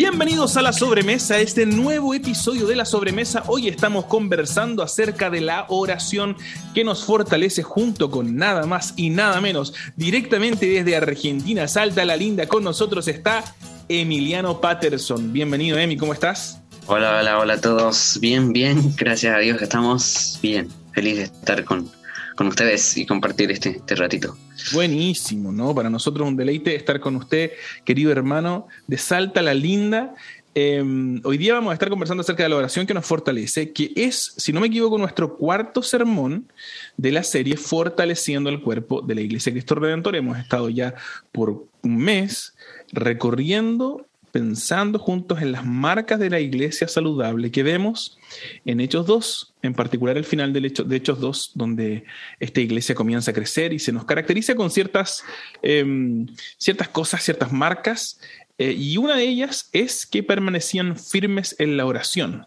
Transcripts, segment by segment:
Bienvenidos a la sobremesa, este nuevo episodio de la sobremesa. Hoy estamos conversando acerca de la oración que nos fortalece junto con nada más y nada menos. Directamente desde Argentina, Salta la Linda, con nosotros está Emiliano Patterson. Bienvenido, Emi, ¿cómo estás? Hola, hola, hola a todos. Bien, bien, gracias a Dios que estamos bien. Feliz de estar con, con ustedes y compartir este, este ratito. Buenísimo, ¿no? Para nosotros un deleite estar con usted, querido hermano de Salta la Linda. Em, hoy día vamos a estar conversando acerca de la oración que nos fortalece, que es, si no me equivoco, nuestro cuarto sermón de la serie Fortaleciendo el Cuerpo de la Iglesia Cristo Redentor. Hemos estado ya por un mes recorriendo pensando juntos en las marcas de la iglesia saludable que vemos en Hechos 2, en particular el final de Hechos 2, donde esta iglesia comienza a crecer y se nos caracteriza con ciertas, em, ciertas cosas, ciertas marcas, eh, y una de ellas es que permanecían firmes en la oración.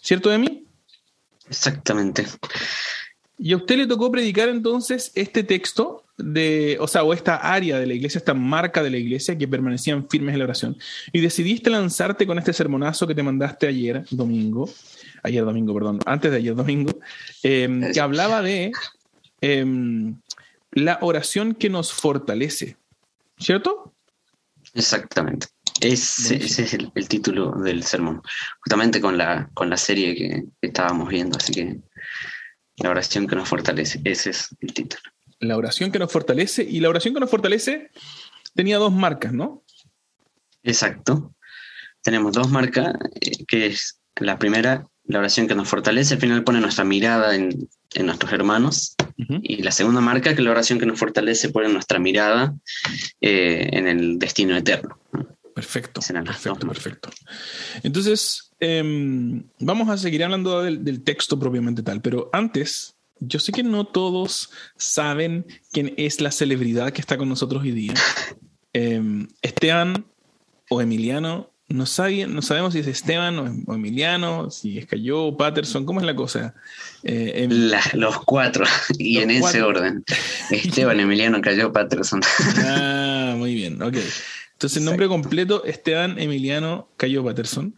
¿Cierto de mí? Exactamente. Y a usted le tocó predicar entonces este texto de, o sea, o esta área de la iglesia, esta marca de la iglesia que permanecían firmes en la oración. Y decidiste lanzarte con este sermonazo que te mandaste ayer, domingo, ayer domingo, perdón, antes de ayer domingo, em, que hablaba de em, la oración que nos fortalece, ¿cierto? Exactamente. ese es el, título del sermón, justamente con la, con la serie que estábamos viendo, así que la oración que nos fortalece, ese es el título. La oración que nos fortalece, y la oración que nos fortalece tenía dos marcas, ¿no? Exacto. Tenemos dos marcas, eh, que es la primera, la oración que nos fortalece, al final pone nuestra mirada en, nuestros hermanos, y la segunda marca, que es la oración que nos fortalece, pone nuestra mirada eh, en el destino eterno. Perfecto, perfecto, perfecto. Entonces, em, vamos a seguir hablando del, texto propiamente tal, pero antes, yo sé que no todos saben quién es la celebridad que está con nosotros hoy día. Em, Esteban o Emiliano, no, no sabemos si es Esteban o, Emiliano, si es Cayó o Patterson, ¿cómo es la cosa? Eh, em, los cuatro, y en ese orden. Esteban, Emiliano, Cayó, Patterson. Ah, muy bien, ok. Entonces, el nombre completo, Esteban Emiliano Cayo Patterson.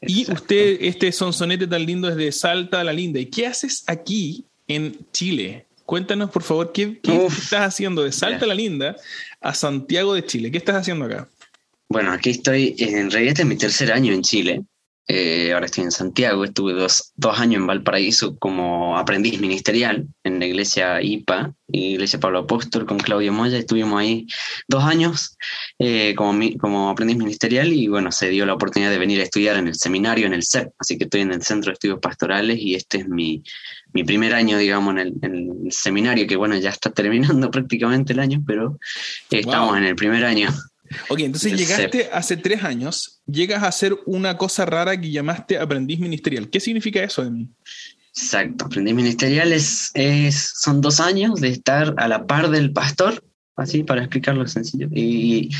Y usted, este sonsonete tan lindo es de Salta a la Linda. ¿Y qué haces aquí en Chile? Cuéntanos, por favor, ¿qué, estás haciendo de Salta a la Linda a Santiago de Chile? ¿Qué estás haciendo acá? Bueno, aquí estoy, en realidad este es mi tercer año en Chile. Eh, ahora estoy en Santiago, estuve dos, años en Valparaíso como aprendiz ministerial en la iglesia IPA, Iglesia Pablo Apóstol, con Claudio Moya. Estuvimos ahí dos años eh, como, como aprendiz ministerial y bueno, se dio la oportunidad de venir a estudiar en el seminario, en el CEP, así que estoy en el Centro de Estudios Pastorales y este es mi, mi primer año, digamos, en el, seminario, que bueno, ya está terminando prácticamente el año, pero estamos en el primer año. Ok, entonces llegaste hace tres años, llegas a hacer una cosa rara que llamaste aprendiz ministerial. ¿Qué significa eso de mí? Exacto, aprendiz ministerial es, son dos años de estar a la par del pastor, así para explicarlo sencillo. Y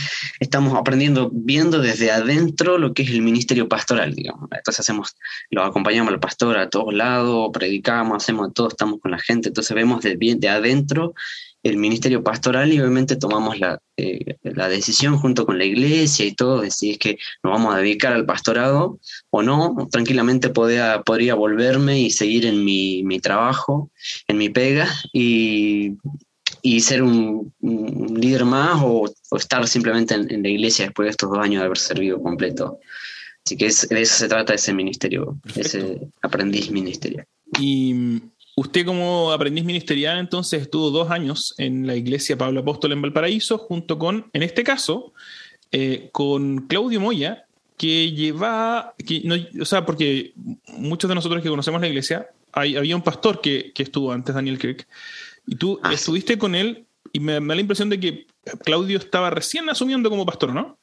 estamos aprendiendo, viendo desde adentro lo que es el ministerio pastoral, digamos. Entonces hacemos, lo acompañamos al pastor a todos lados, predicamos, hacemos todo, estamos con la gente, entonces vemos de, de adentro el ministerio pastoral y obviamente tomamos la, eh, la, decisión junto con la iglesia y todo de si es que nos vamos a dedicar al pastorado o no. Tranquilamente podía, podría volverme y seguir en mi, mi trabajo, en mi pega y, y ser un, líder más o, estar simplemente en, la iglesia después de estos dos años de haber servido completo. Así que es, de eso se trata ese ministerio, ese aprendiz ministerial. Y Usted como aprendiz ministerial entonces estuvo dos años en la iglesia Pablo Apóstol en Valparaíso junto con, en este caso, eh, con Claudio Moya, que lleva, que o sea, porque muchos de nosotros que conocemos la iglesia, hay, había un pastor que, estuvo antes, Daniel Kirk, y tú ah, estuviste con él y me, da la impresión de que Claudio estaba recién asumiendo como pastor, ¿no?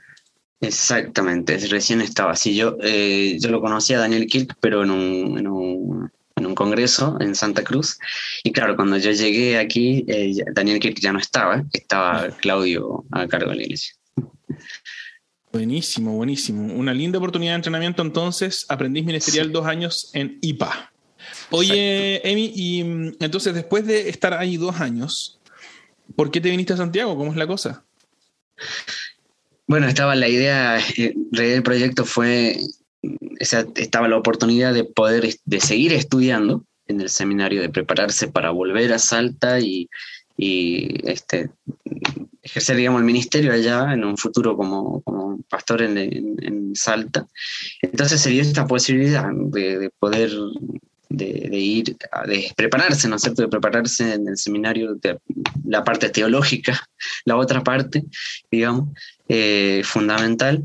Exactamente, recién estaba. Sí, yo, eh, yo lo conocía a Daniel Kirk, pero en un en un congreso en Santa Cruz. Y claro, cuando yo llegué aquí, eh, Daniel Kirk ya no estaba, estaba Claudio a cargo de la iglesia. Buenísimo, buenísimo. Una linda oportunidad de entrenamiento entonces. Aprendiz ministerial dos años en IPA. Oye, Emi, y mm, entonces después de estar ahí dos años, ¿por qué te viniste a Santiago? ¿Cómo es la cosa? Bueno, estaba la idea, eh, el proyecto fue, esa, estaba la oportunidad de poder, de seguir estudiando en el seminario, de prepararse para volver a Salta y, y este, ejercer, digamos, el ministerio allá en un futuro como, como pastor en, en, Salta. Entonces se dio esta posibilidad de, de poder de, ir, de prepararse, ¿no es cierto?, de prepararse en el seminario, de la parte teológica, la otra parte, digamos, eh, fundamental.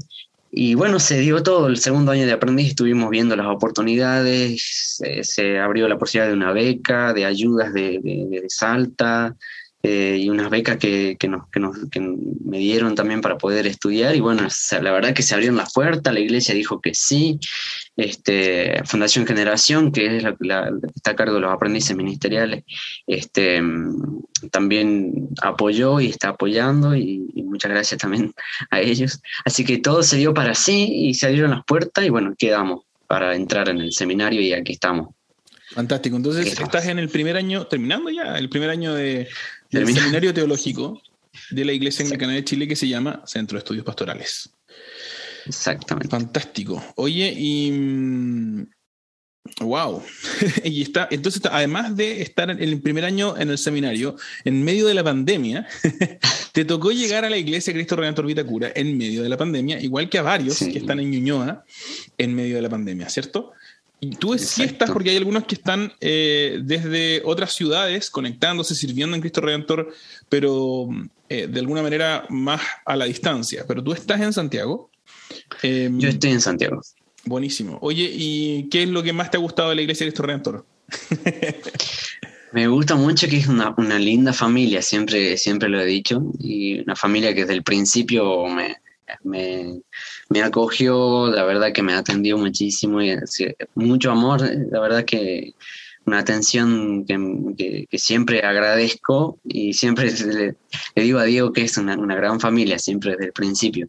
Y bueno, se dio todo el segundo año de aprendiz, estuvimos viendo las oportunidades, se abrió la posibilidad de una beca, de ayudas de, de, de Salta, eh, y unas becas que, que, nos, que, nos, que, me dieron también para poder estudiar. Y bueno, la verdad que se abrieron las puertas, la iglesia dijo que sí. Este, Fundación Generación, que es la, que está a cargo de los aprendices ministeriales, este, también apoyó y está apoyando y, y, muchas gracias también a ellos. Así que todo se dio para sí y se abrieron las puertas y bueno, quedamos para entrar en el seminario y aquí estamos. Fantástico. Entonces, estás en el primer año, terminando ya, el primer año de, del seminario teológico de la Iglesia Anglicana de Chile que se llama Centro de Estudios Pastorales. Exactamente. Fantástico. Oye, y. Wow. y está, entonces, además de estar en el primer año en el seminario, en medio de la pandemia, te tocó llegar a la iglesia Cristo Redentor Vitacura en medio de la pandemia, igual que a varios sí. que están en Ñuñoa en medio de la pandemia, ¿cierto? Y tú sí estás, porque hay algunos que están eh, desde otras ciudades conectándose, sirviendo en Cristo Redentor, pero eh, de alguna manera más a la distancia. Pero tú estás en Santiago. Eh, Yo estoy en Santiago. Buenísimo. Oye, ¿y qué es lo que más te ha gustado de la iglesia de Cristo Redentor? Me gusta mucho que es una, una, linda familia, siempre, siempre lo he dicho, y una familia que desde el principio me, me, me acogió, la verdad que me atendió muchísimo y mucho amor, la verdad que una atención que, que, que siempre agradezco y siempre le, le, digo a Diego que es una, una, gran familia, siempre desde el principio.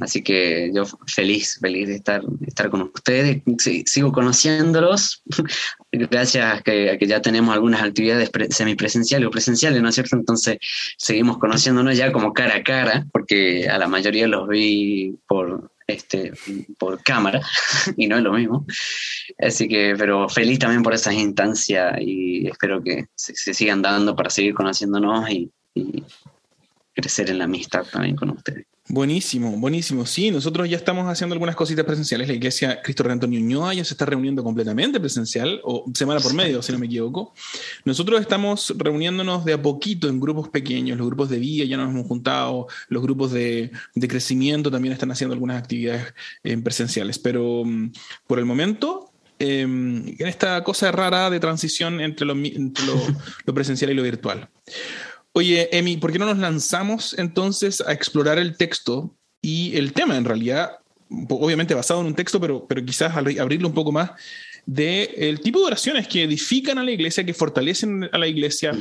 Así que yo feliz, feliz de estar, estar con ustedes, sigo conociéndolos, gracias a que, a que, ya tenemos algunas actividades semipresenciales o presenciales, ¿no es cierto? Entonces seguimos conociéndonos ya como cara a cara, porque a la mayoría los vi por este, por cámara y no es lo mismo. Así que, pero feliz también por esas instancias y espero que se, sigan dando para seguir conociéndonos y, y crecer en la amistad también con ustedes. Buenísimo, buenísimo. Sí, nosotros ya estamos haciendo algunas cositas presenciales. La iglesia Cristo Redentor Ñuñoa ya se está reuniendo completamente presencial, o semana por medio, si no me equivoco. Nosotros estamos reuniéndonos de a poquito en grupos pequeños. Los grupos de vida ya nos hemos juntado, los grupos de, de crecimiento también están haciendo algunas actividades eh, presenciales. Pero um, por el momento, eh, en esta cosa rara de transición entre lo, entre lo, lo presencial y lo virtual. Oye, Emi, ¿por qué no nos lanzamos entonces a explorar el texto y el tema en realidad, obviamente basado en un texto, pero, pero quizás abrirlo un poco más, del de tipo de oraciones que edifican a la iglesia, que fortalecen a la iglesia,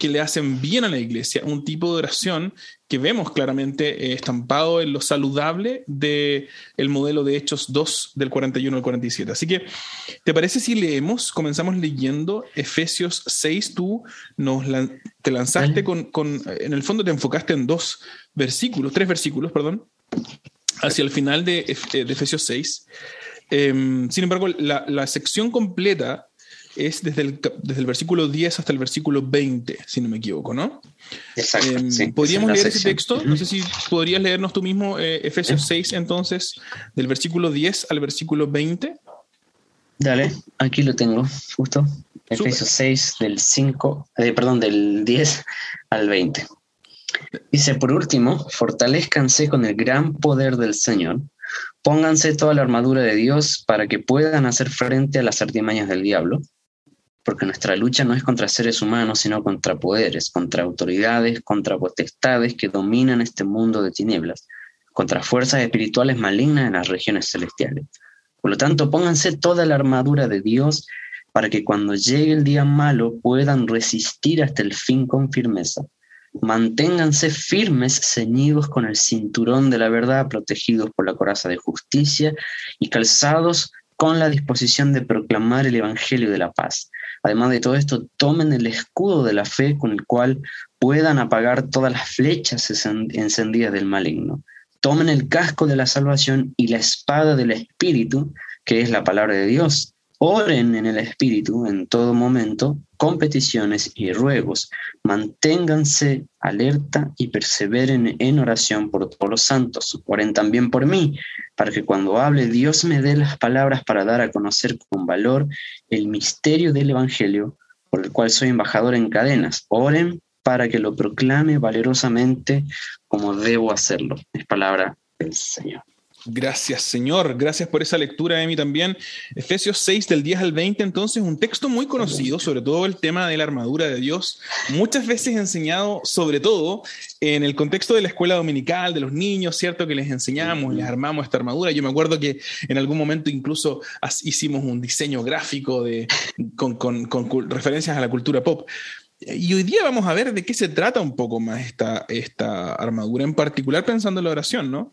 que le hacen bien a la iglesia, un tipo de oración que vemos claramente eh, estampado en lo saludable del el modelo de Hechos 2 del 41 al 47. Así que, ¿te parece si leemos, comenzamos leyendo Efesios 6? Tú nos te lanzaste con, con, en el fondo te enfocaste en dos versículos, tres versículos, perdón, hacia el final de, de Efesios 6. Eh, sin embargo, la, la, sección completa es desde el, desde el versículo 10 hasta el versículo 20, si no me equivoco, ¿no? Exacto. Eh, sí, ¿Podríamos leer sección. ese texto? No sé si podrías leernos tú mismo eh, Efesios ¿Eh? 6, entonces, del versículo 10 al versículo 20. Dale, aquí lo tengo, justo. Efesios 6, del 5, eh, perdón, del 10 al 20. Dice, por último, fortalezcanse con el gran poder del Señor Pónganse toda la armadura de Dios para que puedan hacer frente a las artimañas del diablo, porque nuestra lucha no es contra seres humanos, sino contra poderes, contra autoridades, contra potestades que dominan este mundo de tinieblas, contra fuerzas espirituales malignas en las regiones celestiales. Por lo tanto, pónganse toda la armadura de Dios para que cuando llegue el día malo puedan resistir hasta el fin con firmeza. Manténganse firmes, ceñidos con el cinturón de la verdad, protegidos por la coraza de justicia y calzados con la disposición de proclamar el Evangelio de la paz. Además de todo esto, tomen el escudo de la fe con el cual puedan apagar todas las flechas encendidas del maligno. tomen el casco de la salvación y la espada del Espíritu, que es la palabra de Dios. Oren en el Espíritu en todo momento, con peticiones y ruegos. Manténganse alerta y perseveren en oración por todos los santos. Oren también por mí, para que cuando hable Dios me dé las palabras para dar a conocer con valor el misterio del Evangelio, por el cual soy embajador en cadenas. Oren para que lo proclame valerosamente como debo hacerlo. Es palabra del Señor. Gracias, Señor. Gracias por esa lectura, Emi, también. Efesios 6, del 10 al 20, entonces, un texto muy conocido, sobre todo el tema de la armadura de Dios, muchas veces enseñado, sobre todo, en el contexto de la escuela dominical, de los niños, ¿cierto? Que les enseñamos, les armamos esta armadura. Yo me acuerdo que en algún momento incluso hicimos un diseño gráfico de, con, con referencias a la cultura pop. Y hoy día vamos a ver de qué se trata un poco más esta, esta armadura, en particular pensando en la oración, ¿no?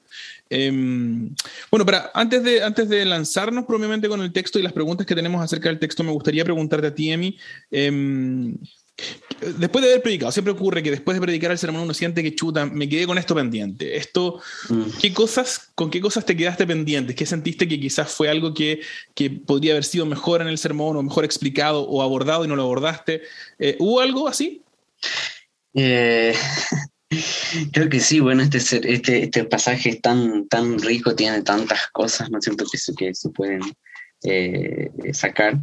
Em, bueno, para, antes, de, antes de lanzarnos propiamente con el texto y las preguntas que tenemos acerca del texto, me gustaría preguntarte a ti, Emi, em, Después de haber predicado, siempre ocurre que después de predicar el sermón uno siente que chuta, me quedé con esto pendiente. Esto, mm. ¿qué cosas, ¿Con qué cosas te quedaste pendiente? ¿Qué sentiste que quizás fue algo que, que, podría haber sido mejor en el sermón o mejor explicado o abordado y no lo abordaste? Eh, ¿Hubo algo así? Eh, creo que sí, bueno, este, este, este pasaje es tan, tan rico, tiene tantas cosas, ¿no siento que, que se pueden eh, sacar,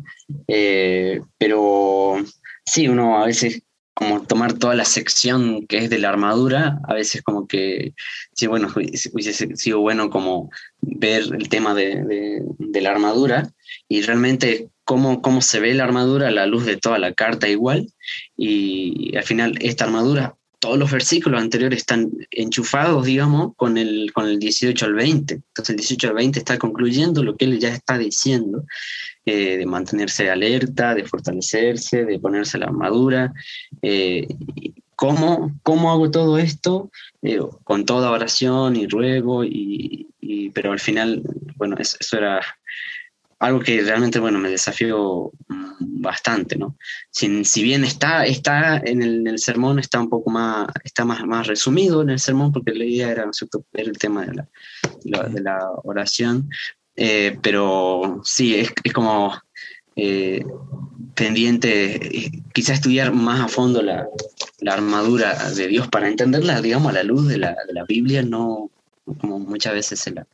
pero sí, uno a veces como tomar toda la sección que es de la armadura, a veces como que, sí, bueno, hubiese sido bueno como ver el tema de, la armadura y realmente cómo, cómo se ve la armadura a la luz de toda la carta igual y al final esta armadura todos los versículos anteriores están enchufados, digamos, con el, con el 18 al 20. Entonces el 18 al 20 está concluyendo lo que él ya está diciendo, eh, de mantenerse alerta, de fortalecerse, de ponerse la armadura. Eh, ¿cómo, ¿cómo, hago todo esto? Eh, con toda oración y ruego, y, pero al final, bueno, eso era algo que realmente, bueno, me desafió mm, bastante, ¿no? Si, si bien está, está en, el, sermón, está un poco más, está más, más resumido en el sermón, porque la idea era, el tema de la, de la oración, eh, pero sí, es, es como eh, pendiente, eh, quizá estudiar más a fondo la, la, armadura de Dios para entenderla, digamos, a la luz de la, de la Biblia, no como muchas veces se la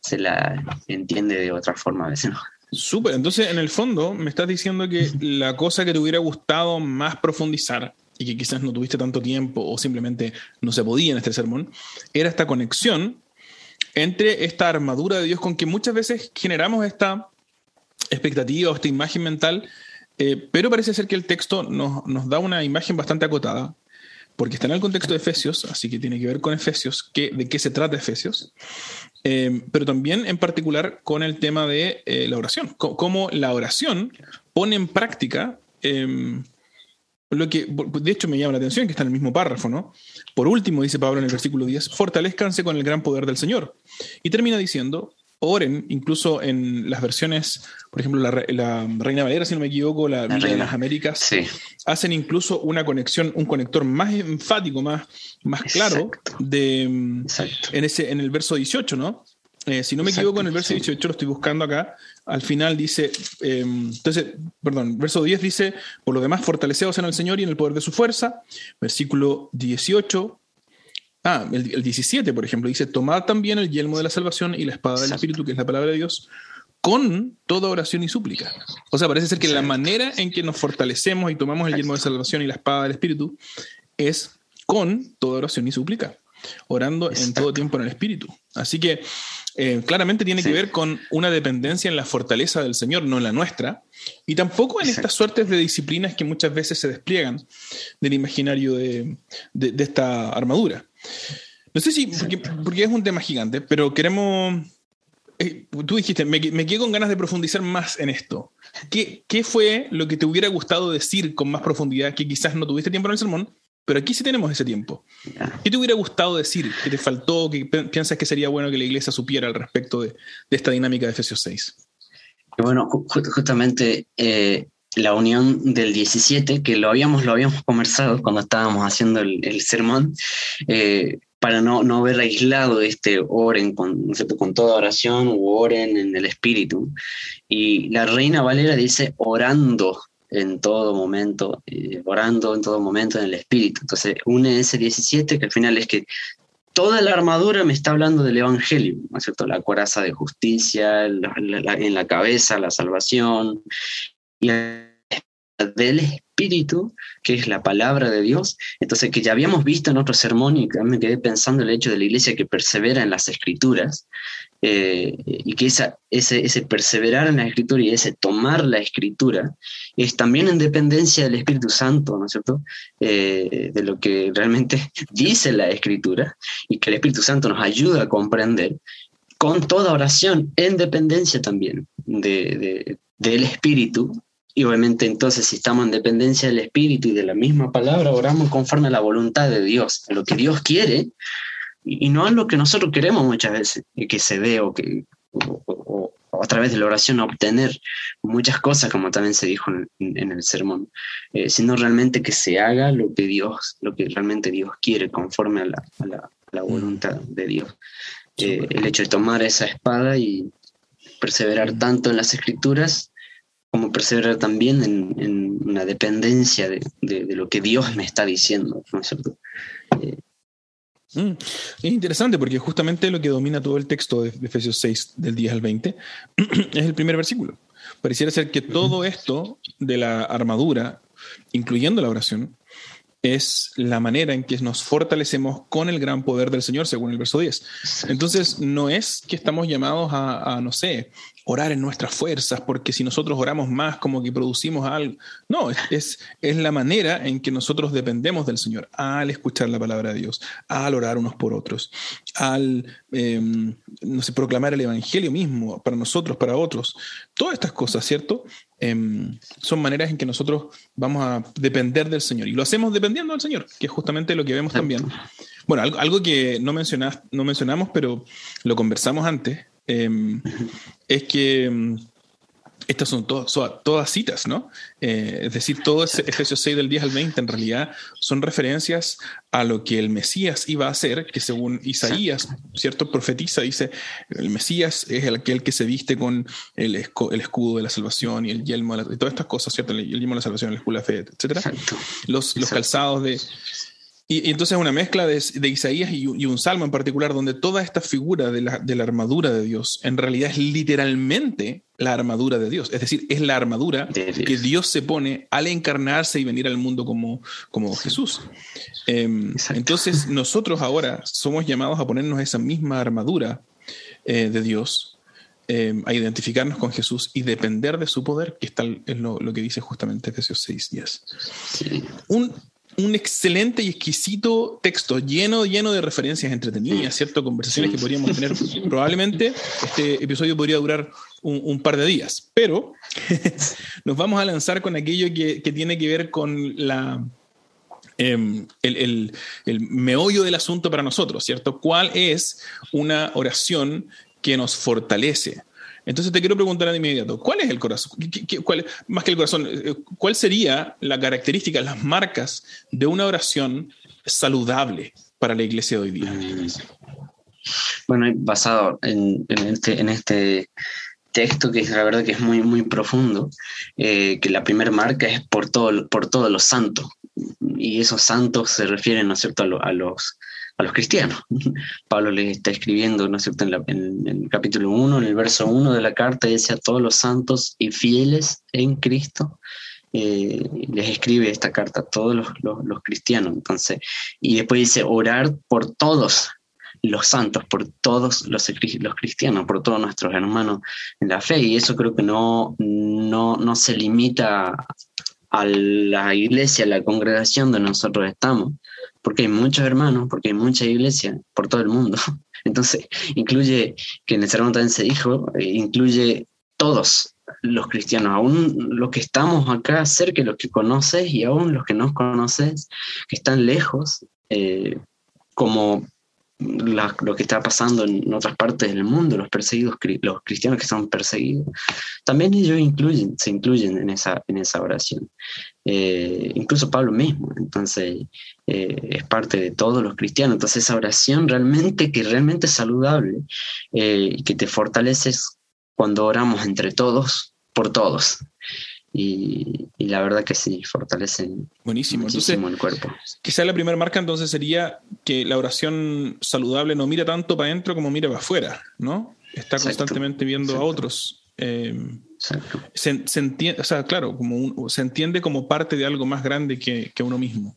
se la entiende de otra forma a veces no. Súper, entonces en el fondo me estás diciendo que la cosa que te hubiera gustado más profundizar y que quizás no tuviste tanto tiempo o simplemente no se podía en este sermón, era esta conexión entre esta armadura de Dios con que muchas veces generamos esta expectativa o esta imagen mental, eh, pero parece ser que el texto nos, nos da una imagen bastante acotada, porque está en el contexto de Efesios, así que tiene que ver con Efesios, de qué se trata Efesios, eh, pero también en particular con el tema de eh, la oración, cómo la oración pone en práctica em, lo que, de hecho, me llama la atención que está en el mismo párrafo, ¿no? Por último, dice Pablo en el versículo 10, fortalezcanse con el gran poder del Señor. Y termina diciendo, oren, incluso en las versiones, por ejemplo, la, Reina Valera, si no me equivoco, la, Biblia de las Américas, hacen incluso una conexión, un conector más enfático, más, más claro, de, en, ese, en el verso 18, ¿no? Eh, si no me equivoco, en el verso 18 lo estoy buscando acá. Al final dice, em, entonces, perdón, verso 10 dice, por lo demás, fortaleceos en el Señor y en el poder de su fuerza. Versículo 18, Ah, el, 17, por ejemplo, dice, tomad también el yelmo de la salvación y la espada del Espíritu, que es la palabra de Dios, con toda oración y súplica. O sea, parece ser que la manera en que nos fortalecemos y tomamos el yelmo de salvación y la espada del Espíritu es con toda oración y súplica, orando en todo tiempo en el Espíritu. Así que eh, claramente tiene que ver con una dependencia en la fortaleza del Señor, no en la nuestra, y tampoco en estas suertes de disciplinas que muchas veces se despliegan del imaginario de esta armadura. No sé si, porque, es un tema gigante, pero queremos... Eh, tú dijiste, me, me, quedé con ganas de profundizar más en esto. ¿Qué, ¿Qué fue lo que te hubiera gustado decir con más profundidad que quizás no tuviste tiempo en el sermón? Pero aquí sí tenemos ese tiempo. ¿Qué te hubiera gustado decir? ¿Qué te faltó? ¿Qué piensas que sería bueno que la iglesia supiera al respecto de, de esta dinámica de Efesios 6? Bueno, justamente eh, la unión del 17, que lo habíamos, lo habíamos conversado cuando estábamos haciendo el, sermón, eh, para no, no ver aislado este oren con, con toda oración o oren en el espíritu. Y la reina Valera dice orando en todo momento, eh, orando en todo momento en el espíritu. Entonces une ese 17 que al final es que toda la armadura me está hablando del Evangelio, ¿no es cierto? La coraza de justicia, en la cabeza, la salvación, y del Espíritu, que es la palabra de Dios. Entonces, que ya habíamos visto en otro sermón y me quedé pensando el hecho de la iglesia que persevera en las escrituras eh, y que esa, ese, perseverar en la escritura y ese tomar la escritura es también en dependencia del Espíritu Santo, ¿no es cierto? Eh, de lo que realmente dice la escritura y que el Espíritu Santo nos ayuda a comprender con toda oración en dependencia también de, del Espíritu y obviamente entonces si estamos en dependencia del Espíritu y de la misma palabra, oramos conforme a la voluntad de Dios, a lo que Dios quiere, y, no a lo que nosotros queremos muchas veces, que se ve o que o, a través de la oración obtener muchas cosas, como también se dijo en, el sermón, eh, sino realmente que se haga lo que Dios, lo que realmente Dios quiere, conforme a la, la, voluntad de Dios. Eh, el hecho de tomar esa espada y perseverar tanto en las escrituras como perseverar también en, una dependencia de, lo que Dios me está diciendo, ¿no es cierto? Eh, mm, es interesante porque justamente lo que domina todo el texto de, Efesios 6 del 10 al 20 es el primer versículo. Pareciera ser que todo esto de la armadura, incluyendo la oración, es la manera en que nos fortalecemos con el gran poder del Señor, según el verso 10. Entonces, no es que estamos llamados a, no sé, orar en nuestras fuerzas, porque si nosotros oramos más, como que producimos algo. No, es, es la manera en que nosotros dependemos del Señor, al escuchar la palabra de Dios, al orar unos por otros, al, em, no sé, proclamar el Evangelio mismo para nosotros, para otros. Todas estas cosas, ¿cierto? Em, son maneras en que nosotros vamos a depender del Señor. Y lo hacemos dependiendo del Señor, que es justamente lo que vemos también. Bueno, algo, algo que no, mencionas, no mencionamos, pero lo conversamos antes, Em, es que em, estas son, todas citas, ¿no? Eh, es decir, todo ese Efesios 6 del 10 al 20 en realidad son referencias a lo que el Mesías iba a hacer, que según Isaías, ¿cierto? Profetiza, dice, el Mesías es el, aquel que se viste con el, escudo de la salvación y el yelmo, de todas estas cosas, ¿cierto? El, yelmo de la salvación, el escudo de la fe, etc. Los, los calzados de y, entonces una mezcla de, Isaías y, un salmo en particular, donde toda esta figura de la, de la, armadura de Dios en realidad es literalmente la armadura de Dios. Es decir, es la armadura que Dios se pone al encarnarse y venir al mundo como, como Jesús. Em, entonces nosotros ahora somos llamados a ponernos esa misma armadura eh, de Dios. Em, a identificarnos con Jesús y depender de su poder, que está, es lo, lo que dice justamente Efesios 6, 10. Un, un excelente y exquisito texto, lleno, lleno de referencias entretenidas, ¿cierto? Conversaciones que podríamos tener. Probablemente este episodio podría durar un, par de días, pero nos vamos a lanzar con aquello que, tiene que ver con la, em, el, el, meollo del asunto para nosotros, ¿cierto? ¿Cuál es una oración que nos fortalece? Entonces te quiero preguntar de inmediato, ¿cuál es el corazón? cuál, más que el corazón, eh, ¿cuál sería la característica, las marcas de una oración saludable para la iglesia de hoy día? Bueno, basado en, este, este texto que es la verdad que es muy, muy profundo, eh, que la primera marca es por, todo, por todos los santos. Y esos santos se refieren, ¿no es cierto?, a los a los cristianos. Pablo les está escribiendo, ¿no es cierto?, en, el capítulo 1, en el verso 1 de la carta, dice a todos los santos y fieles en Cristo, eh, les escribe esta carta a todos los, los, cristianos. Entonces, y después dice orar por todos los santos, por todos los, los cristianos, por todos nuestros hermanos en la fe. Y eso creo que no, no, no se limita a la iglesia, a la congregación donde nosotros estamos, porque hay muchos hermanos, porque hay mucha iglesia por todo el mundo. Entonces, incluye, que en el sermón también se dijo, eh, incluye todos los cristianos, aún los que estamos acá cerca, los que conoces y aún los que no conoces, que están lejos, eh, como lo que está pasando en otras partes del mundo, los perseguidos, los cristianos que están perseguidos, también ellos incluyen, se incluyen en esa, en esa oración. Eh, incluso Pablo mismo, entonces eh, es parte de todos los cristianos. Entonces esa oración realmente, que realmente es saludable eh, y que te fortaleces cuando oramos entre todos, por todos. Y, la verdad que sí, fortalecen Buenísimo. muchísimo el cuerpo. Quizá la primera marca entonces sería que la oración saludable no mira tanto para adentro como mira para afuera, ¿no? Está constantemente viendo a otros. Eh, se, entiende, o sea, claro, como se entiende como parte de algo más grande que, que uno mismo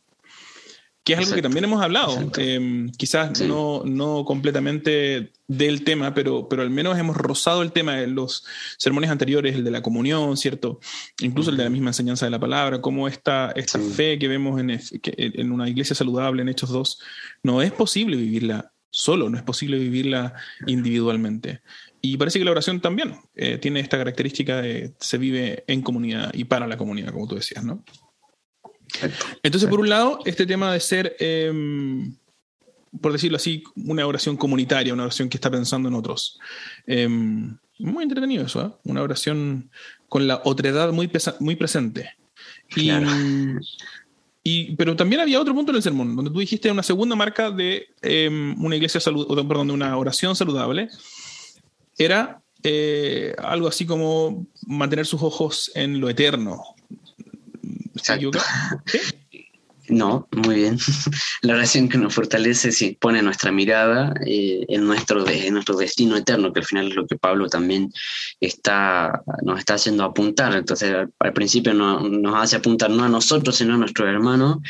que es algo que también hemos hablado, em, quizás no, no completamente del tema, pero, pero al menos hemos rozado el tema en los sermones anteriores, el de la comunión, ¿cierto? Incluso el de la misma enseñanza de la palabra, cómo esta, esta fe que vemos en, en una iglesia saludable, en Hechos 2, no es posible vivirla solo, no es posible vivirla individualmente. Y parece que la oración también eh, tiene esta característica de se vive en comunidad y para la comunidad, como tú decías, ¿no? Entonces, por un lado, este tema de ser, em, por decirlo así, una oración comunitaria, una oración que está pensando en otros. Em, muy entretenido eso, ¿eh? una oración con la otredad muy, muy presente. Y, pero también había otro punto en el sermón, donde tú dijiste una segunda marca de em, una iglesia saludable, perdón, de una oración saludable, era eh, algo así como mantener sus ojos en lo eterno, Exacto. No, muy bien. La oración que nos fortalece si pone nuestra mirada eh, en, nuestro, en nuestro destino eterno, que al final es lo que Pablo también está, nos está haciendo apuntar. Entonces, al, principio no, nos hace apuntar no a nosotros, sino a nuestro hermano,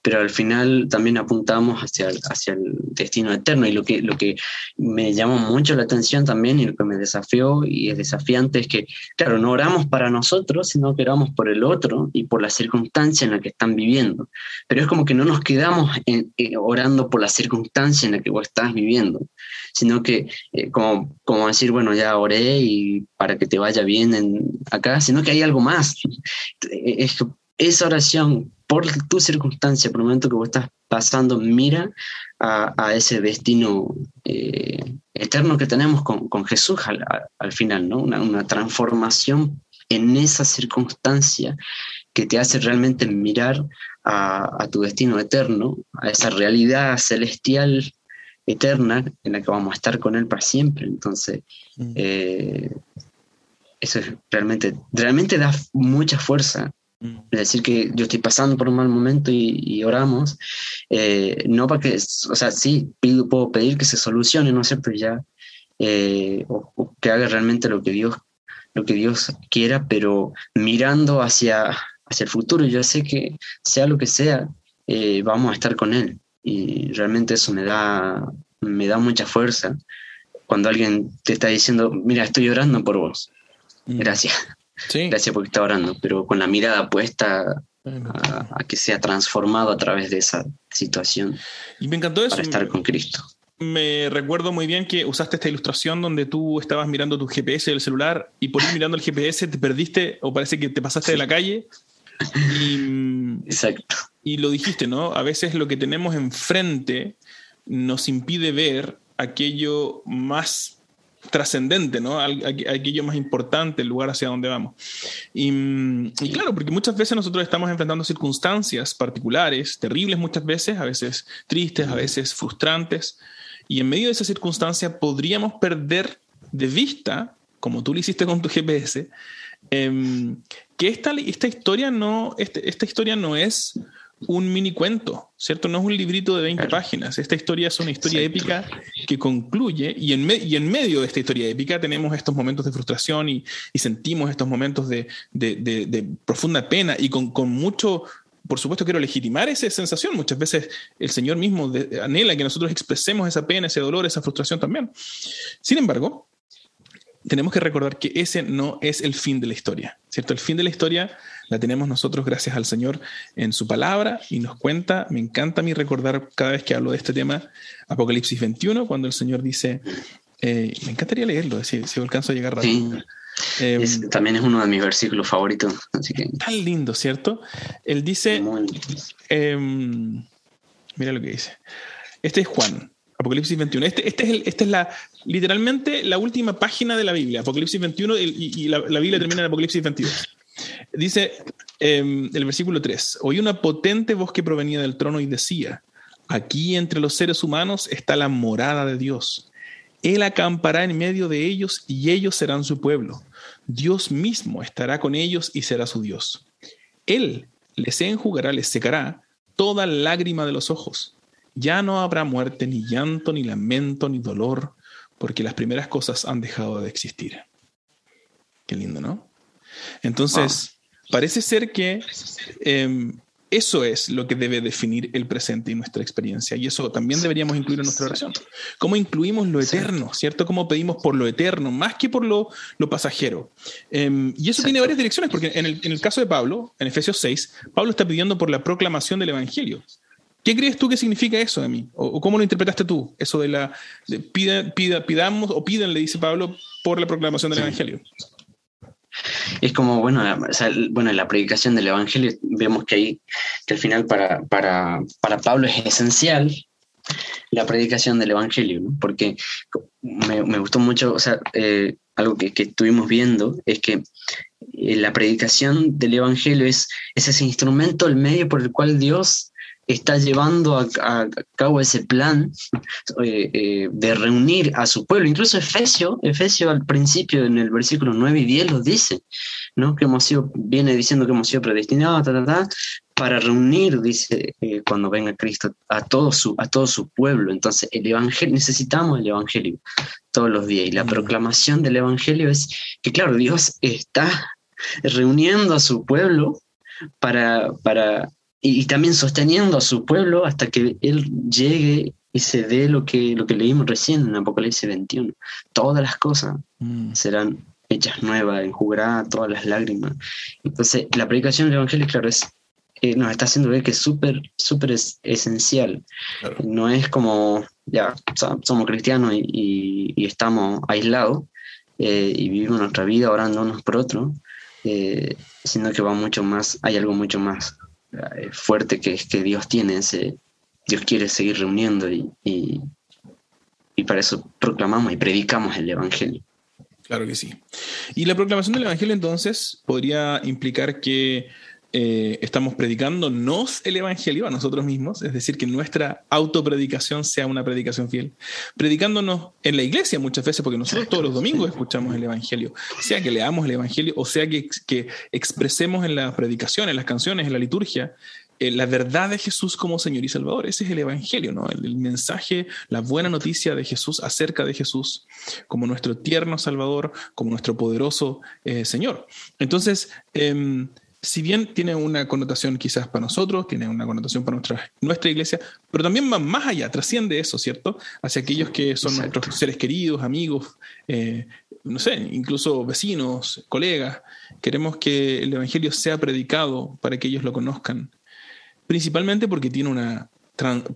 pero al final también apuntamos hacia el, hacia el destino eterno. Y lo que, lo que me llamó mucho la atención también y lo que me desafió y es desafiante es que, claro, no oramos para nosotros, sino que oramos por el otro y por la circunstancia en la que están viviendo pero es como que no nos quedamos orando por la circunstancia en la que vos estás viviendo, sino que eh, como, como decir, bueno, ya oré y para que te vaya bien en, acá, sino que hay algo más. Es que esa oración por tu circunstancia, por el momento que vos estás pasando, mira a, ese destino eh, eterno que tenemos con, con Jesús al, al, final, ¿no? Una, una transformación en esa circunstancia que te hace realmente mirar a, tu destino eterno, a esa realidad celestial eterna en la que vamos a estar con Él para siempre. Entonces, mm. eh, eso es realmente, realmente da mucha fuerza. Mm. Es decir, que yo estoy pasando por un mal momento y, oramos, eh, no para que, o sea, sí, pido, puedo pedir que se solucione, ¿no es cierto? Ya, eh, o, que haga realmente lo que Dios lo que Dios quiera, pero mirando hacia, hacia el futuro. Yo sé que sea lo que sea, eh, vamos a estar con Él. Y realmente eso me da, me da mucha fuerza cuando alguien te está diciendo, mira, estoy orando por vos. Mm. Gracias. Gracias porque está orando, pero con la mirada puesta a, que sea transformado a través de esa situación. Y me encantó eso. Para estar con Cristo. Me recuerdo muy bien que usaste esta ilustración donde tú estabas mirando tu GPS del celular y por ir mirando el GPS te perdiste o parece que te pasaste de la calle y, Exacto. Y lo dijiste, ¿no? A veces lo que tenemos enfrente nos impide ver aquello más trascendente, ¿no? Aquello más importante, el lugar hacia donde vamos. Y, y, claro, porque muchas veces nosotros estamos enfrentando circunstancias particulares, terribles muchas veces, a veces tristes, a veces frustrantes, y en medio de esa circunstancia podríamos perder de vista, como tú lo hiciste con tu GPS, eh, que esta, esta, historia no, este, esta historia no es un mini cuento, ¿cierto? No es un librito de 20 páginas. Esta historia es una historia épica que concluye y en, y en medio de esta historia épica tenemos estos momentos de frustración y, y sentimos estos momentos de, de, de, profunda pena y con, con, mucho... Por supuesto, quiero legitimar esa sensación. Muchas veces el Señor mismo anhela que nosotros expresemos esa pena, ese dolor, esa frustración también. Sin embargo, tenemos que recordar que ese no es el fin de la historia, ¿cierto? El fin de la historia la tenemos nosotros gracias al Señor en su palabra y nos cuenta, me encanta a mí recordar cada vez que hablo de este tema, Apocalipsis 21, cuando el Señor dice, eh, me encantaría leerlo, si, si alcanzo a llegar rápido. Em, también es uno de mis versículos favoritos. Así que... Tan lindo, ¿cierto? Él dice, eh, mira lo que dice. Este es Juan, Apocalipsis 21. Este, este es esta es la, literalmente la última página de la Biblia, Apocalipsis 21, y, la, Biblia termina en Apocalipsis 22. Dice em, el versículo 3, oí una potente voz que provenía del trono y decía, aquí entre los seres humanos está la morada de Dios. Él acampará en medio de ellos y ellos serán su pueblo. Dios mismo estará con ellos y será su Dios. Él les enjugará, les secará toda lágrima de los ojos. Ya no habrá muerte, ni llanto, ni lamento, ni dolor, porque las primeras cosas han dejado de existir. Qué lindo, ¿no? Entonces, parece ser que em, eso es lo que debe definir el presente y nuestra experiencia. Y eso también deberíamos incluir en nuestra oración. ¿Cómo incluimos lo eterno? ¿Cierto? ¿Cómo pedimos por lo eterno, más que por lo, lo pasajero? Em, y eso tiene varias direcciones, porque en el, en el, caso de Pablo, en Efesios 6, Pablo está pidiendo por la proclamación del Evangelio. ¿Qué crees tú que significa eso de mí? ¿O, cómo lo interpretaste tú? Eso de la pida, pida, pidamos o piden, le dice Pablo, por la proclamación del Evangelio. Es como, bueno, bueno, en la predicación del Evangelio vemos que ahí, que al final para, para, para Pablo es esencial la predicación del Evangelio, ¿no? porque me, me, gustó mucho, o sea, eh, algo que, que, estuvimos viendo es que eh, la predicación del Evangelio es, es ese instrumento, el medio por el cual Dios está llevando a, cabo ese plan eh, eh, de reunir a su pueblo. Incluso Efesio, Efesio al principio en el versículo 9 y 10 lo dice, ¿no? que hemos sido, viene diciendo que hemos sido predestinados para reunir, dice, eh, cuando venga Cristo, a todo, su, a todo su pueblo. Entonces, el evangelio, necesitamos el Evangelio todos los días. Y la proclamación del Evangelio es que, claro, Dios está reuniendo a su pueblo para, para y, también sosteniendo a su pueblo hasta que él llegue y se dé lo que, lo que leímos recién en Apocalipsis 21. Todas las cosas mm. serán hechas nuevas, enjugará todas las lágrimas. Entonces, la predicación del Evangelio, claro, es, eh, nos está haciendo ver que es súper, súper esencial. No es como, ya, somos cristianos y, estamos aislados eh, y vivimos nuestra vida orando unos por otros, eh, sino que va mucho más, hay algo mucho más fuerte que, que Dios tiene, Dios quiere seguir reuniendo y para eso proclamamos y predicamos el Evangelio. Claro que sí. Y la proclamación del Evangelio entonces podría implicar que eh, estamos predicándonos el Evangelio a nosotros mismos, es decir, que nuestra autopredicación sea una predicación fiel. Predicándonos en la iglesia muchas veces, porque nosotros todos los domingos escuchamos el Evangelio, sea que leamos el Evangelio o sea que, que expresemos en las predicaciones, en las canciones, en la liturgia, eh, la verdad de Jesús como Señor y Salvador. Ese es el Evangelio, ¿no? El, mensaje, la buena noticia de Jesús acerca de Jesús como nuestro tierno Salvador, como nuestro poderoso eh, Señor. Entonces, em, si bien tiene una connotación quizás para nosotros, tiene una connotación para nuestra, nuestra iglesia, pero también va más allá, trasciende eso, ¿cierto? Hacia aquellos que son nuestros seres queridos, amigos, eh, no sé, incluso vecinos, colegas. Queremos que el Evangelio sea predicado para que ellos lo conozcan, principalmente porque tiene una,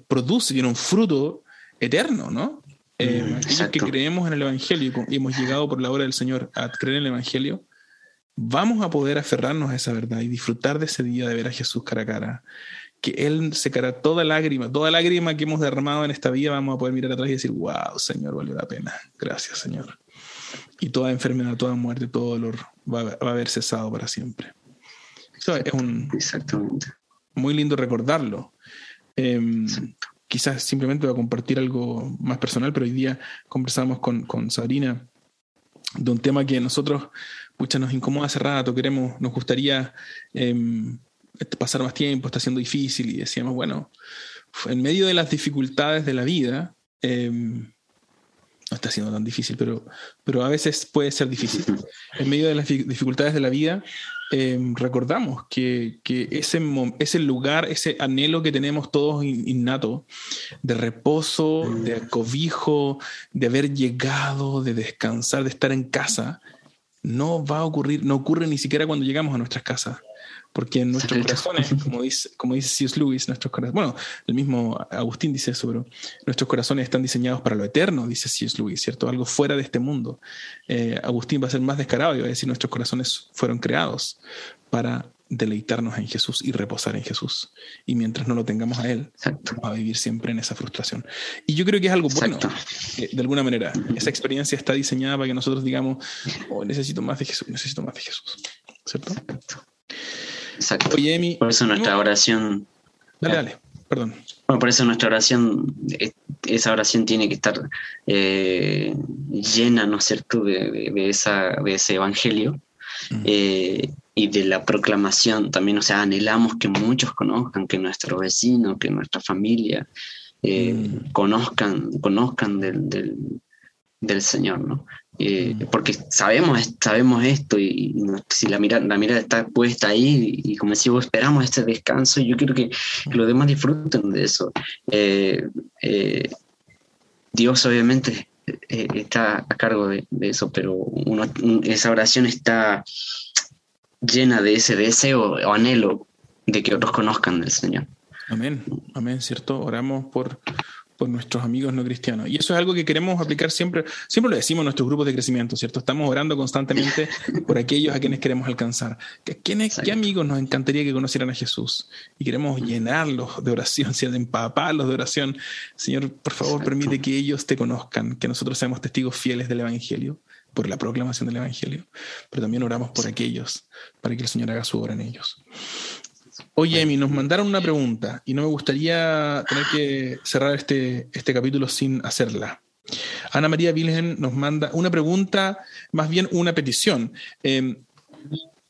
produce, tiene un fruto eterno, ¿no? Eh, mm, aquellos que creemos en el Evangelio y hemos llegado por la obra del Señor a creer en el Evangelio, vamos a poder aferrarnos a esa verdad y disfrutar de ese día de ver a Jesús cara a cara. Que Él secará toda lágrima, toda lágrima que hemos derramado en esta vida, vamos a poder mirar atrás y decir, wow, Señor, valió la pena. Gracias, Señor. Y toda enfermedad, toda muerte, todo dolor va, a haber cesado para siempre. Eso es un. Exactamente. Muy lindo recordarlo. Em, quizás simplemente voy a compartir algo más personal, pero hoy día conversamos con, con Sabrina de un tema que nosotros pucha, nos incomoda hace rato, queremos, nos gustaría em, pasar más tiempo, está siendo difícil y decíamos, bueno, en medio de las dificultades de la vida, em, no está siendo tan difícil, pero, pero a veces puede ser difícil. En medio de las dificultades de la vida, em, recordamos que, que, ese, ese lugar, ese anhelo que tenemos todos innato, de reposo, de cobijo, de haber llegado, de descansar, de estar en casa, no va a ocurrir, no ocurre ni siquiera cuando llegamos a nuestras casas. Porque en nuestros corazones, como dice, como dice C.S. Lewis, nuestros corazones, bueno, el mismo Agustín dice eso, pero nuestros corazones están diseñados para lo eterno, dice C.S. Lewis, ¿cierto? Algo fuera de este mundo. Eh, Agustín va a ser más descarado y va a decir, nuestros corazones fueron creados para deleitarnos en Jesús y reposar en Jesús. Y mientras no lo tengamos a Él, Exacto. vamos a vivir siempre en esa frustración. Y yo creo que es algo bueno, de alguna manera. Esa experiencia está diseñada para que nosotros digamos, oh, necesito más de Jesús, necesito más de Jesús. ¿Cierto? Exacto. Oye, por eso nuestra oración... Dale, dale, perdón. Bueno, por eso nuestra oración, esa oración tiene que estar eh, llena, ¿no es cierto?, de, esa, de ese evangelio. Eh, y de la proclamación también, o sea, anhelamos que muchos conozcan, que nuestro vecino, que nuestra familia eh, mm. conozcan, conozcan del, del, Señor, ¿no? Eh, mm. porque sabemos, sabemos esto y, si la mirada, la mirada está puesta ahí y, como decimos, esperamos este descanso y yo quiero que, los demás disfruten de eso. Eh, Dios obviamente está a cargo de, eso, pero esa oración está llena de ese deseo o anhelo de que otros conozcan del Señor. Amén, amén, ¿cierto? Oramos por, por nuestros amigos no cristianos. Y eso es algo que queremos aplicar siempre, siempre lo decimos en nuestros grupos de crecimiento, ¿cierto? Estamos orando constantemente por aquellos a quienes queremos alcanzar. ¿Quiénes, ¿Qué amigos nos encantaría que conocieran a Jesús? Y queremos llenarlos de oración, ¿cierto? empaparlos de oración. Señor, por favor, permite que ellos te conozcan, que nosotros seamos testigos fieles del Evangelio por la proclamación del Evangelio, pero también oramos por aquellos, para que el Señor haga su obra en ellos. Oye, Emi, nos mandaron una pregunta y no me gustaría tener que cerrar este, este capítulo sin hacerla. Ana María Vilgen nos manda una pregunta, más bien una petición. Em,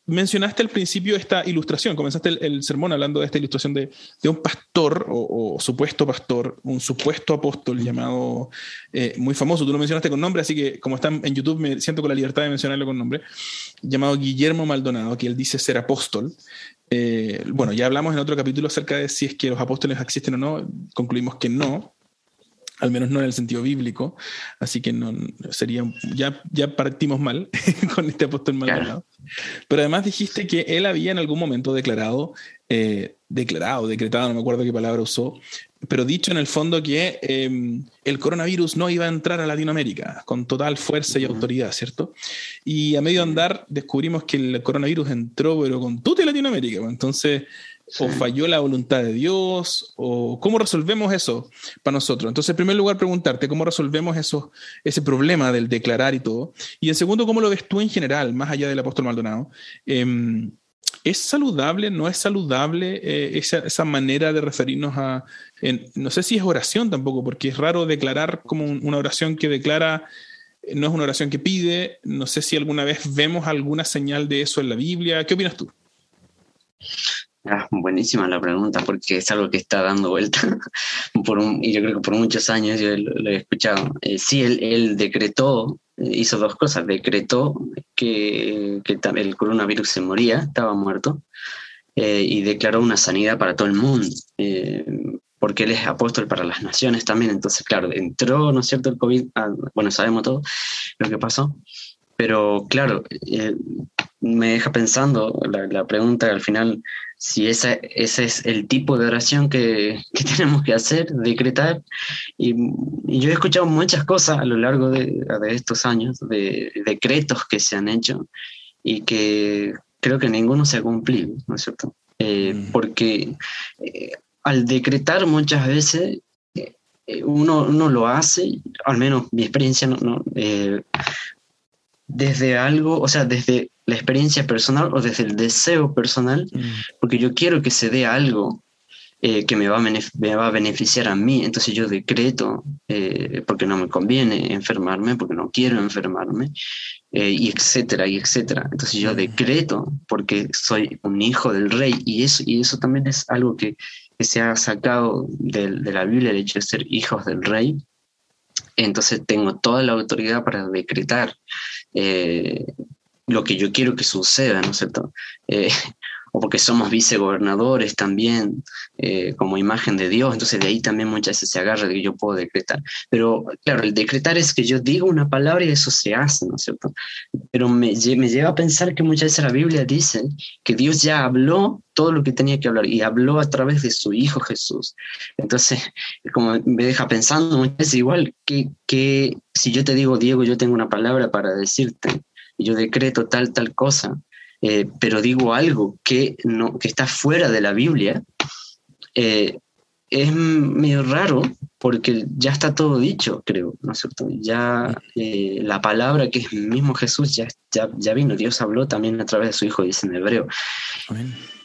mencionaste al principio esta ilustración, comenzaste el, sermón hablando de esta ilustración de, un pastor o, supuesto pastor, un supuesto apóstol llamado eh, muy famoso, tú lo mencionaste con nombre, así que como está en YouTube me siento con la libertad de mencionarlo con nombre, llamado Guillermo Maldonado, que él dice ser apóstol. Eh, bueno, ya hablamos en otro capítulo acerca de si es que los apóstoles existen o no, concluimos que no, al menos no en el sentido bíblico, así que no sería ya, ya partimos mal con este apóstol Maldonado. Pero además dijiste que él había en algún momento declarado, eh, declarado, decretado, no me acuerdo qué palabra usó, pero dicho en el fondo que em, el coronavirus no iba a entrar a Latinoamérica con total fuerza y autoridad, ¿cierto? Y a medio andar descubrimos que el coronavirus entró, pero con toda Latinoamérica. Pues. O falló la voluntad de Dios, o cómo resolvemos eso para nosotros. Entonces, en primer lugar, preguntarte cómo resolvemos eso, ese problema del declarar y todo. Y en segundo, cómo lo ves tú en general, más allá del apóstol Maldonado. Em, ¿Es saludable, no es saludable eh, esa, esa, manera de referirnos a, no sé si es oración tampoco, porque es raro declarar como una oración que declara, no es una oración que pide, no sé si alguna vez vemos alguna señal de eso en la Biblia. ¿Qué opinas tú? Ah, buenísima la pregunta, porque es algo que está dando vuelta por un, y yo creo que por muchos años yo lo, he escuchado. Eh, sí, él, decretó, eh, hizo dos cosas, decretó que, que, el coronavirus se moría, estaba muerto, eh, y declaró una sanidad para todo el mundo, porque él es apóstol para las naciones también, entonces claro, entró, ¿no es cierto?, el COVID, ah, bueno, sabemos todo lo que pasó, pero claro, me deja pensando la, la pregunta al final si ese es el tipo de oración que, tenemos que hacer, decretar. Y, yo he escuchado muchas cosas a lo largo de, estos años, de decretos que se han hecho y que creo que ninguno se ha cumplido, ¿no es cierto? Eh, mm. Porque eh, al decretar muchas veces eh, uno, uno, lo hace, al menos mi experiencia, no, no desde algo, o sea, desde la experiencia personal o desde el deseo personal, mm. porque yo quiero que se dé algo eh, que me va, a me va a beneficiar a mí. Entonces yo decreto, eh, porque no me conviene enfermarme, porque no quiero enfermarme, eh, y etcétera, y etcétera. Entonces yo mm. decreto porque soy un hijo del rey, y eso, y eso también es algo que, que se ha sacado de, de, la Biblia, el hecho de ser hijos del rey. Entonces tengo toda la autoridad para decretar lo que yo quiero que suceda, ¿no es cierto? Eh, o porque somos vicegobernadores también, eh, como imagen de Dios, entonces de ahí también muchas veces se agarra de que yo puedo decretar. Pero claro, el decretar es que yo digo una palabra y eso se hace, ¿no es cierto? Pero me, me lleva a pensar que muchas veces la Biblia dice que Dios ya habló todo lo que tenía que hablar y habló a través de su Hijo Jesús. Entonces, como me deja pensando muchas veces igual que, que si yo te digo, Diego, yo tengo una palabra para decirte, yo decreto tal, tal cosa, eh, pero digo algo que, no, que está fuera de la Biblia, eh, es medio raro porque ya está todo dicho, creo, ¿no es cierto? Ya eh, la palabra que es mismo Jesús ya, ya, ya, vino, Dios habló también a través de su Hijo, dice en hebreo.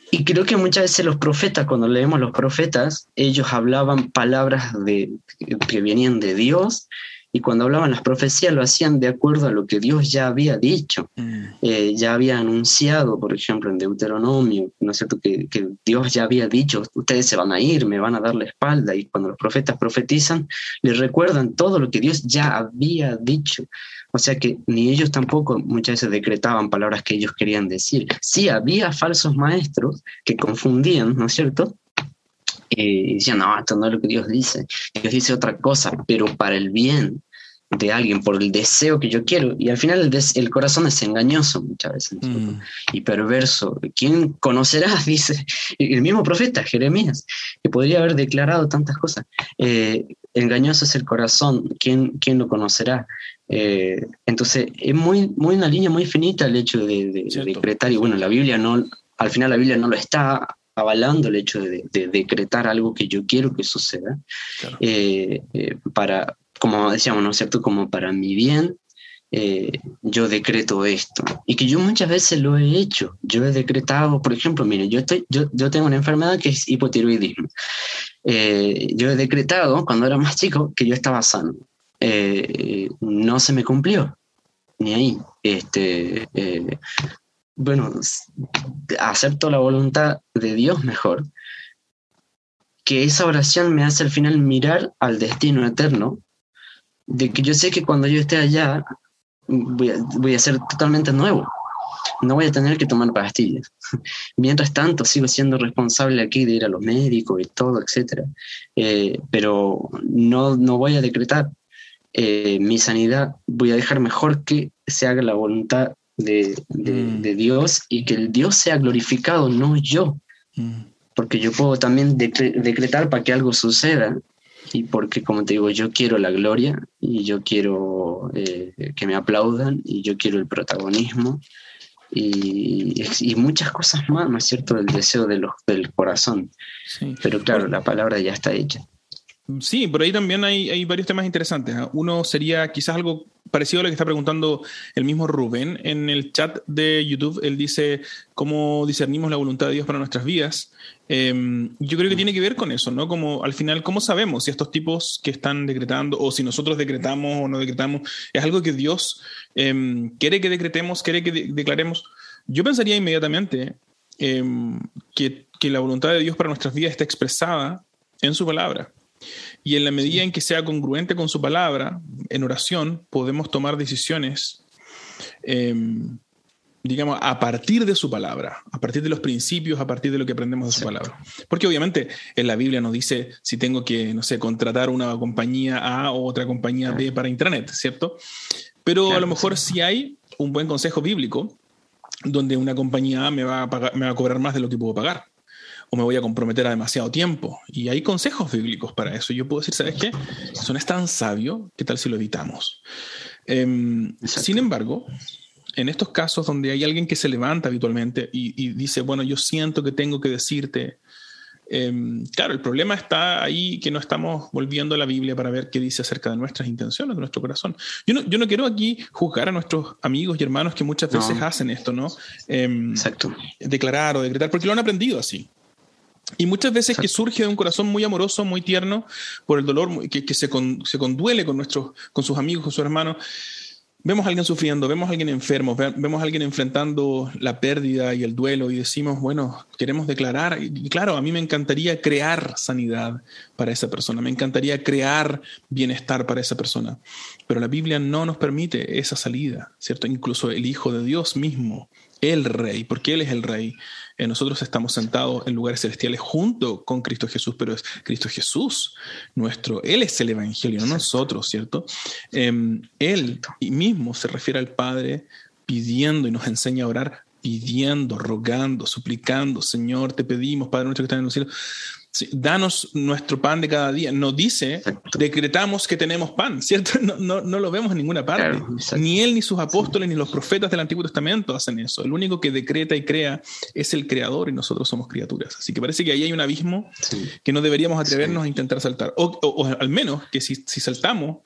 Y creo que muchas veces los profetas, cuando leemos los profetas, ellos hablaban palabras de, que venían de Dios y cuando hablaban las profecías lo hacían de acuerdo a lo que Dios ya había dicho, mm. eh, ya había anunciado, por ejemplo, en Deuteronomio, ¿no es cierto? Que, que, Dios ya había dicho, ustedes se van a ir, me van a dar la espalda, y cuando los profetas profetizan, les recuerdan todo lo que Dios ya había dicho. O sea que ni ellos tampoco muchas veces decretaban palabras que ellos querían decir. Sí, había falsos maestros que confundían, ¿no es cierto? Y decían, no, esto no es lo que Dios dice, Dios dice otra cosa, pero para el bien de alguien, por el deseo que yo quiero. Y al final el, corazón es engañoso muchas veces mm. y perverso. ¿Quién conocerá? Dice el mismo profeta, Jeremías, que podría haber declarado tantas cosas. Eh, engañoso es el corazón, ¿quién, quién lo conocerá? Eh, entonces es muy, muy una línea muy finita el hecho de, decretar, y bueno, la Biblia no, al final la Biblia no lo está avalando el hecho de, decretar algo que yo quiero que suceda, eh, eh, para, como decíamos, ¿no es cierto? Como para mi bien, eh, yo decreto esto. Y que yo muchas veces lo he hecho. Yo he decretado, por ejemplo, mire, yo, estoy, yo, yo tengo una enfermedad que es hipotiroidismo. yo he decretado cuando era más chico que yo estaba sano. no se me cumplió, ni ahí. Este, bueno, acepto la voluntad de Dios mejor, que esa oración me hace al final mirar al destino eterno, de que yo sé que cuando yo esté allá voy a, ser totalmente nuevo, no voy a tener que tomar pastillas. Mientras tanto, sigo siendo responsable aquí de ir a los médicos y todo, etc. Eh, pero no, no voy a decretar eh, mi sanidad, voy a dejar mejor que se haga la voluntad de, mm. de, Dios y que el Dios sea glorificado, no yo. Mm. Porque yo puedo también decretar para que algo suceda y porque, como te digo, yo quiero la gloria y yo quiero eh, que me aplaudan y yo quiero el protagonismo y, y, muchas cosas más, ¿no es cierto?, el deseo de los, del corazón. Pero claro, la palabra ya está hecha. Sí, por ahí también hay, hay varios temas interesantes. ¿ah? Uno sería quizás algo parecido a lo que está preguntando el mismo Rubén en el chat de YouTube. Él dice cómo discernimos la voluntad de Dios para nuestras vidas. Em, yo creo que tiene que ver con eso, ¿no? Como al final, ¿cómo sabemos si estos tipos que están decretando o si nosotros decretamos o no decretamos es algo que Dios em, quiere que decretemos, quiere que declaremos? Yo pensaría inmediatamente em, que, que la voluntad de Dios para nuestras vidas está expresada en su palabra. Y en la medida en que sea congruente con su palabra, en oración, podemos tomar decisiones, em, digamos, a partir de su palabra, a partir de los principios, a partir de lo que aprendemos de su palabra. Porque obviamente en la Biblia nos dice si tengo que, no sé, contratar una compañía A o otra compañía B para Internet, ¿cierto? Pero a lo mejor si hay un buen consejo bíblico donde una compañía A me va, a me va a cobrar más de lo que puedo pagar o me voy a comprometer a demasiado tiempo. Y hay consejos bíblicos para eso. Yo puedo decir, ¿sabes qué? Eso no es tan sabio, ¿qué tal si lo evitamos? Em, sin embargo, en estos casos donde hay alguien que se levanta habitualmente y, dice, bueno, yo siento que tengo que decirte, em, claro, el problema está ahí que no estamos volviendo a la Biblia para ver qué dice acerca de nuestras intenciones, de nuestro corazón. Yo no, yo no quiero aquí juzgar a nuestros amigos y hermanos que muchas veces hacen esto, ¿no? Em, Exacto. Declarar o decretar, porque lo han aprendido así. Y muchas veces que surge de un corazón muy amoroso, muy tierno, por el dolor, que, se, se, conduele con, nuestros, con sus amigos, con sus hermanos. Vemos a alguien sufriendo, vemos a alguien enfermo, vemos a alguien enfrentando la pérdida y el duelo y decimos, bueno, queremos declarar. Y claro, a mí me encantaría crear sanidad para esa persona, me encantaría crear bienestar para esa persona. Pero la Biblia no nos permite esa salida, ¿cierto? Incluso el Hijo de Dios mismo, el Rey, porque Él es el Rey, eh, nosotros estamos sentados en lugares celestiales junto con Cristo Jesús, pero es Cristo Jesús nuestro, Él es el Evangelio, no nosotros, ¿cierto? Em, él mismo se refiere al Padre pidiendo y nos enseña a orar pidiendo, rogando, suplicando, Señor, te pedimos, Padre nuestro que está en el danos nuestro pan de cada día. No dice, decretamos que tenemos pan, ¿cierto? No, lo vemos en ninguna parte. ni él, ni sus apóstoles, ni los profetas del Antiguo Testamento hacen eso. El único que decreta y crea es el Creador y nosotros somos criaturas. Así que parece que ahí hay un abismo que no deberíamos atrevernos a intentar saltar. O, al menos que si, saltamos,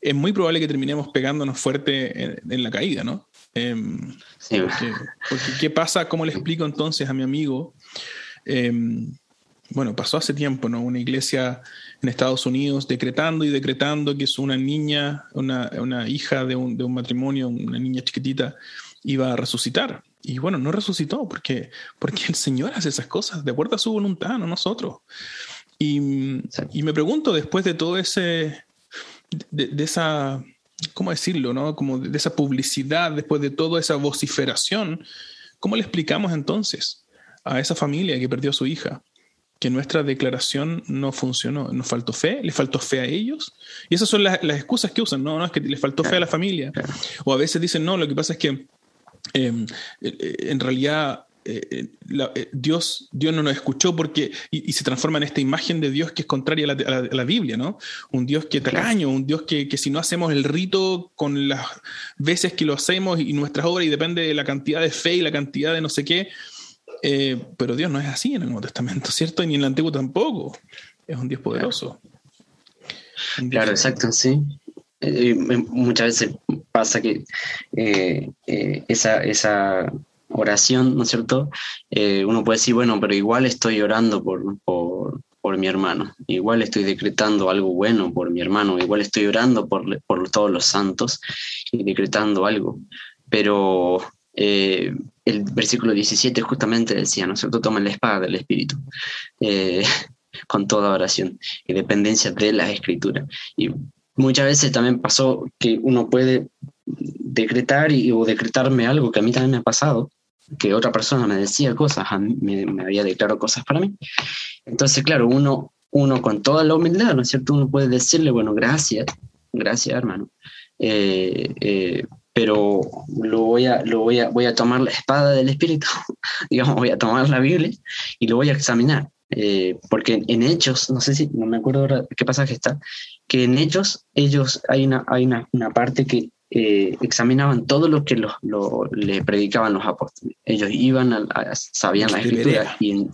es muy probable que terminemos pegándonos fuerte en, la caída, ¿no? Em, porque, ¿qué pasa? ¿Cómo le explico entonces a mi amigo? Em, bueno, pasó hace tiempo, ¿no? Una iglesia en Estados Unidos decretando y decretando que es una niña, una, hija de un, matrimonio, una niña chiquitita, iba a resucitar. Y bueno, no resucitó porque, porque el Señor hace esas cosas de acuerdo a su voluntad, no nosotros. Y, me pregunto, después de todo ese, de, de, esa, ¿cómo decirlo? No? Como de esa publicidad, después de toda esa vociferación, ¿cómo le explicamos entonces a esa familia que perdió a su hija? Que nuestra declaración no funcionó. Nos faltó fe, le faltó fe a ellos. Y esas son las, excusas que usan. No, no, es que les faltó fe a la familia. O a veces dicen, no, lo que pasa es que em, eh, eh, en realidad eh, Dios, Dios no nos escuchó porque, y, se transforma en esta imagen de Dios que es contraria a la, Biblia, ¿no? Un Dios que tacaño, un Dios que, que, si no hacemos el rito con las veces que lo hacemos y nuestras obras y depende de la cantidad de fe y la cantidad de no sé qué, eh, pero Dios no es así en el Nuevo Testamento, ¿cierto? Y ni en el Antiguo tampoco. Es un Dios poderoso. claro, exacto, sí. Eh, muchas veces pasa que eh, esa, esa oración, ¿no es cierto? uno puede decir, bueno, pero igual estoy orando por, por, por, mi hermano, igual estoy decretando algo bueno por mi hermano, igual estoy orando por, por todos los santos y decretando algo, pero eh, el versículo 17 justamente decía, ¿no es cierto? Tomen la espada del Espíritu eh, con toda oración y dependencia de la Escritura. Y muchas veces también pasó que uno puede decretar y, o decretarme algo que a mí también me ha pasado, que otra persona me decía cosas, me, me, había declarado cosas para mí. Entonces, claro, uno, uno con toda la humildad, ¿no es cierto? Uno puede decirle, bueno, gracias, gracias hermano. Eh, pero lo voy a, lo voy a, voy a tomar la espada del Espíritu, digamos, voy a tomar la Biblia y lo voy a examinar. Eh, porque en, Hechos, no sé si, no me acuerdo ahora qué pasaje está, que en Hechos ellos hay una, hay una, una parte que eh, examinaban todo lo que los, lo, le predicaban los apóstoles. Ellos iban, a, sabían la escritura y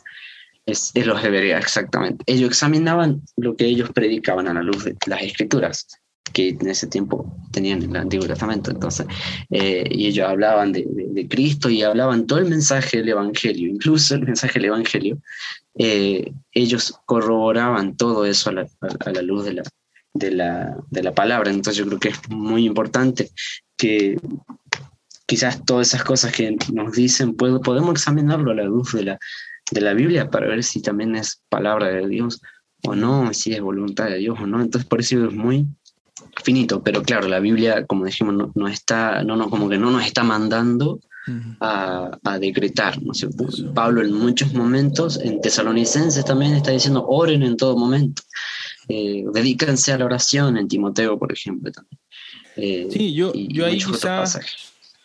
es, es, los de exactamente. Ellos examinaban lo que ellos predicaban a la luz de las escrituras que en ese tiempo tenían el Antiguo Testamento. Entonces, eh, y ellos hablaban de, Cristo y hablaban todo el mensaje del Evangelio, incluso el mensaje del Evangelio. Eh, ellos corroboraban todo eso a la, luz de la, de, la, de la palabra. Entonces, yo creo que es muy importante que quizás todas esas cosas que nos dicen, podemos examinarlo a la luz de la, de la Biblia para ver si también es palabra de Dios o no, si es voluntad de Dios o no. Entonces, por eso es muy finito, pero claro, la Biblia, como dijimos, no, está, no, no, como que no nos está mandando a, decretar, ¿no Pablo en muchos momentos, en Tesalonicenses también está diciendo, oren en todo momento, eh, dedícanse a la oración, en Timoteo, por ejemplo, también. Eh, sí, yo, yo ahí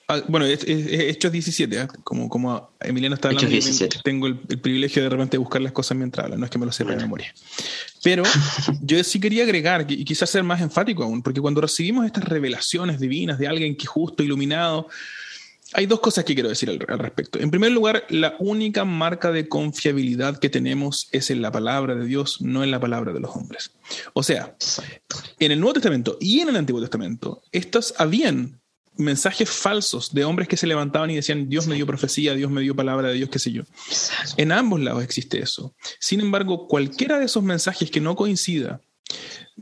Ah, bueno, es, Hechos 17, ¿eh? como, como Emiliano está hablando, tengo el, privilegio de repente buscar las cosas mientras habla, no es que me lo sepa de memoria. Pero yo sí quería agregar, y quizás ser más enfático aún, porque cuando recibimos estas revelaciones divinas de alguien que justo, iluminado, hay dos cosas que quiero decir al, al, respecto. En primer lugar, la única marca de confiabilidad que tenemos es en la palabra de Dios, no en la palabra de los hombres. O sea, en el Nuevo Testamento y en el Antiguo Testamento, estas habían mensajes falsos de hombres que se levantaban y decían, Dios me dio profecía, Dios me dio palabra de Dios, qué sé yo. En ambos lados existe eso. Sin embargo, cualquiera de esos mensajes que no coincida,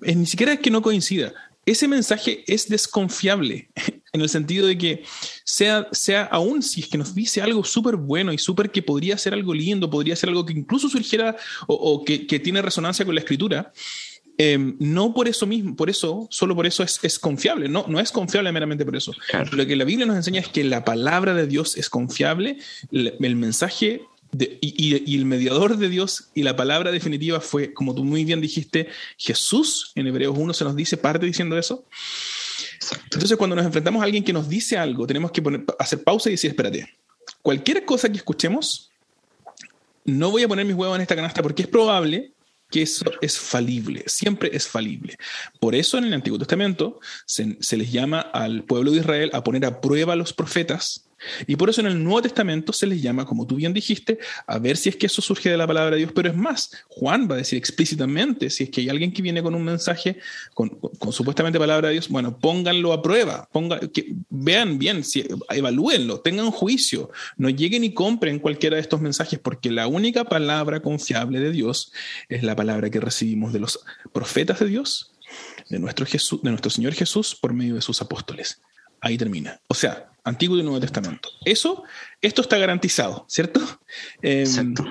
ni siquiera es que no coincida, ese mensaje es desconfiable en el sentido de que sea, sea aún si es que nos dice algo súper bueno y súper que podría ser algo lindo, podría ser algo que incluso surgiera o, que, que tiene resonancia con la escritura, Em, no por eso mismo, por eso, solo por eso es, confiable, no, no es confiable meramente por eso. Lo que la Biblia nos enseña es que la palabra de Dios es confiable, el, mensaje y, el mediador de Dios y la palabra definitiva fue, como tú muy bien dijiste, Jesús. En Hebreos 1 se nos dice parte diciendo eso. Entonces, cuando nos enfrentamos a alguien que nos dice algo, tenemos que poner, hacer pausa y decir, espérate, cualquier cosa que escuchemos, no voy a poner mis huevos en esta canasta porque es probable que eso es falible, siempre es falible. Por eso en el Antiguo Testamento se, se les llama al pueblo de Israel a poner a prueba a los profetas y por eso en el Nuevo Testamento se les llama, como tú bien dijiste, a ver si es que eso surge de la palabra de Dios, pero es más, Juan va a decir explícitamente, si es que hay alguien que viene con un mensaje con, supuestamente palabra de Dios, bueno, pónganlo a prueba, ponga, que, vean bien, si, evalúenlo, tengan juicio, no lleguen y compren cualquiera de estos mensajes, porque la única palabra confiable de Dios es la palabra que recibimos de los profetas de Dios, de nuestro, Jesús, de nuestro Señor Jesús por medio de sus apóstoles. Ahí termina. O sea, Antiguo y Nuevo Testamento. Eso, esto está garantizado, ¿cierto? Eh,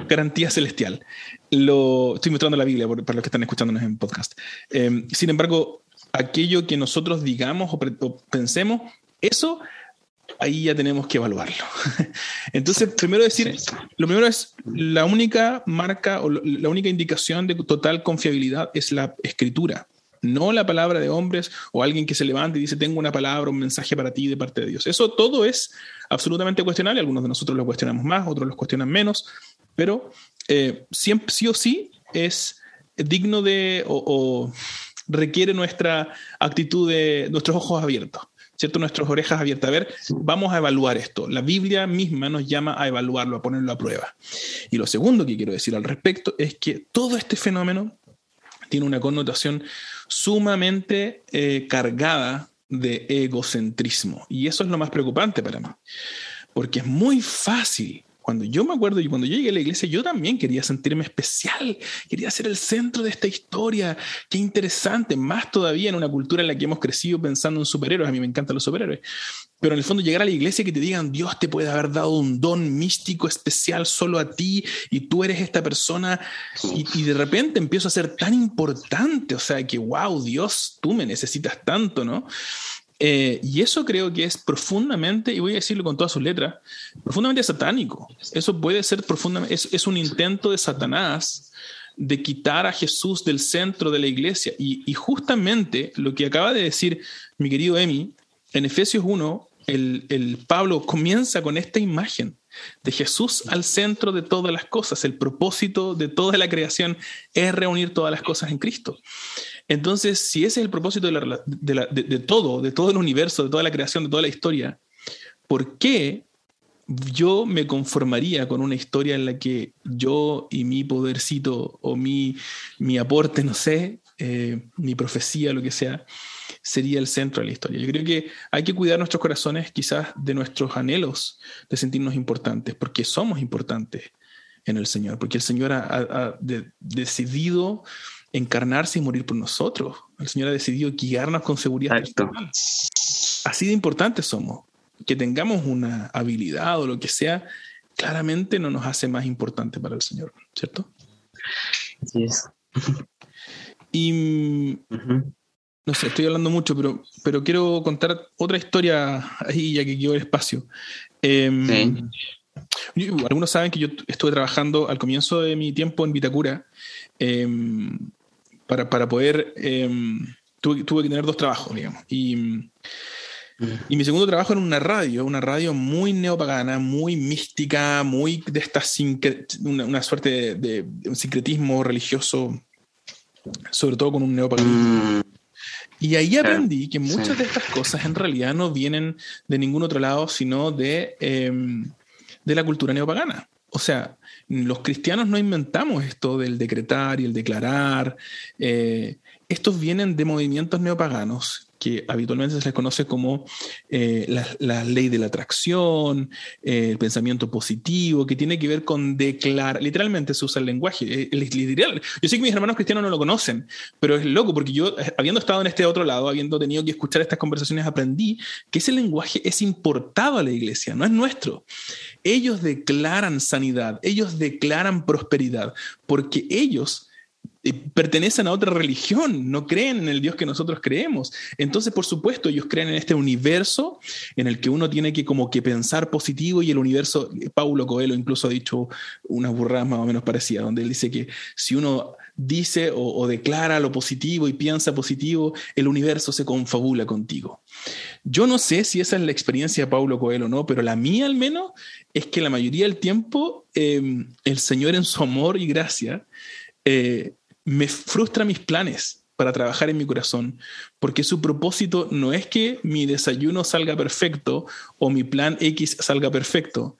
garantía celestial. Lo, estoy mostrando la Biblia para los que están escuchándonos en podcast. Eh, sin embargo, aquello que nosotros digamos o, pensemos, eso ahí ya tenemos que evaluarlo. Entonces, primero decir, lo primero es la única marca o la única indicación de total confiabilidad es la escritura no la palabra de hombres o alguien que se levante y dice, tengo una palabra, un mensaje para ti de parte de Dios. Eso todo es absolutamente cuestionable, algunos de nosotros lo cuestionamos más, otros lo cuestionan menos, pero eh, siempre, sí o sí es digno de o, requiere nuestra actitud de nuestros ojos abiertos. ¿cierto? Nuestras orejas abiertas. A ver, vamos a evaluar esto. La Biblia misma nos llama a evaluarlo, a ponerlo a prueba. Y lo segundo que quiero decir al respecto es que todo este fenómeno tiene una connotación sumamente eh, cargada de egocentrismo. Y eso es lo más preocupante para mí, porque es muy fácil cuando yo me acuerdo y cuando yo llegué a la iglesia, yo también quería sentirme especial, quería ser el centro de esta historia. Qué interesante, más todavía en una cultura en la que hemos crecido pensando en superhéroes. A mí me encantan los superhéroes. Pero en el fondo llegar a la iglesia y que te digan, Dios te puede haber dado un don místico especial solo a ti y tú eres esta persona y, y de repente empiezo a ser tan importante, o sea, que, wow, Dios, tú me necesitas tanto, ¿no? Eh, y eso creo que es profundamente, y voy a decirlo con todas sus letras, profundamente satánico. Eso puede ser profundamente, es, un intento de Satanás de quitar a Jesús del centro de la iglesia. Y, justamente lo que acaba de decir mi querido Emi, en Efesios 1, el, el Pablo comienza con esta imagen de Jesús al centro de todas las cosas. El propósito de toda la creación es reunir todas las cosas en Cristo. Entonces, si ese es el propósito de, todo, de todo el universo, de toda la creación, de toda la historia, ¿por qué yo me conformaría con una historia en la que yo y mi podercito o mi, mi aporte, no sé, eh, mi profecía, lo que sea, sería el centro de la historia. Yo creo que hay que cuidar nuestros corazones quizás de nuestros anhelos de sentirnos importantes, porque somos importantes en el Señor, porque el Señor ha, decidido encarnarse y morir por nosotros. El Señor ha decidido guiarnos con seguridad. Así de importantes somos. Que tengamos una habilidad o lo que sea, claramente no nos hace más importante para el Señor, ¿cierto? Así es. Y no sé, estoy hablando mucho, pero, pero quiero contar otra historia ahí, ya que quedó el espacio. Em, algunos saben que yo estuve trabajando al comienzo de mi tiempo en Vitacura em, para, para, poder. Em, tuve, tuve, que tener dos trabajos, digamos. Y, y mi segundo trabajo era una radio, una radio muy neopagana, muy mística, muy de esta una, una, suerte de, un sincretismo religioso, sobre todo con un neopaganismo. Mm. Y ahí aprendí que muchas de estas cosas en realidad no vienen de ningún otro lado, sino de, em, de la cultura neopagana. O sea, los cristianos no inventamos esto del decretar y el declarar. Eh, estos vienen de movimientos neopaganos que habitualmente se les conoce como eh, la, ley de la atracción, eh, el pensamiento positivo, que tiene que ver con declarar, literalmente se usa el lenguaje, literal. Yo sé que mis hermanos cristianos no lo conocen, pero es loco porque yo, habiendo estado en este otro lado, habiendo tenido que escuchar estas conversaciones, aprendí que ese lenguaje es importado a la iglesia, no es nuestro. Ellos declaran sanidad, ellos declaran prosperidad, porque ellos pertenecen a otra religión, no creen en el Dios que nosotros creemos. Entonces, por supuesto, ellos creen en este universo en el que uno tiene que como que pensar positivo y el universo, Paulo Coelho incluso ha dicho una burrada más o menos parecida, donde él dice que si uno dice o, declara lo positivo y piensa positivo, el universo se confabula contigo. Yo no sé si esa es la experiencia de Paulo Coelho o no, pero la mía al menos es que la mayoría del tiempo em, el Señor en su amor y gracia eh, me frustra mis planes para trabajar en mi corazón, porque su propósito no es que mi desayuno salga perfecto o mi plan X salga perfecto.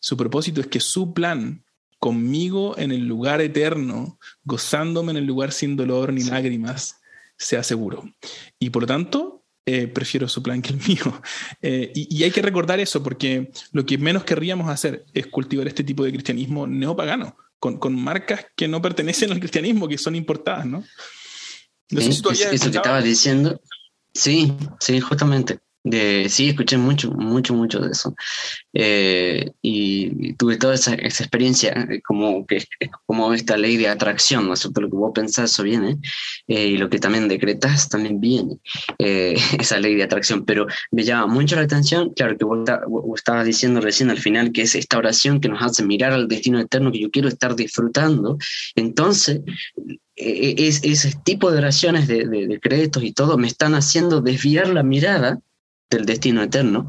Su propósito es que su plan conmigo en el lugar eterno, gozándome en el lugar sin dolor ni lágrimas, sea seguro. Y por lo tanto, eh, prefiero su plan que el mío. Eh, y, hay que recordar eso, porque lo que menos querríamos hacer es cultivar este tipo de cristianismo neopagano, con, con marcas que no pertenecen al cristianismo, que son importadas, ¿no? eso que estabas diciendo, sí, sí, justamente. De, sí, escuché mucho, mucho, mucho de eso. Eh, y tuve toda esa, experiencia, eh, como que como esta ley de atracción, ¿no es cierto? Lo que vos pensás, eso viene, eh, y lo que también decretas también viene, esa ley de atracción. Pero me llama mucho la atención, claro, que vos, estabas diciendo recién al final, que es esta oración que nos hace mirar al destino eterno que yo quiero estar disfrutando. Entonces, es, ese tipo de oraciones de, de, de créditos y todo me están haciendo desviar la mirada del destino eterno.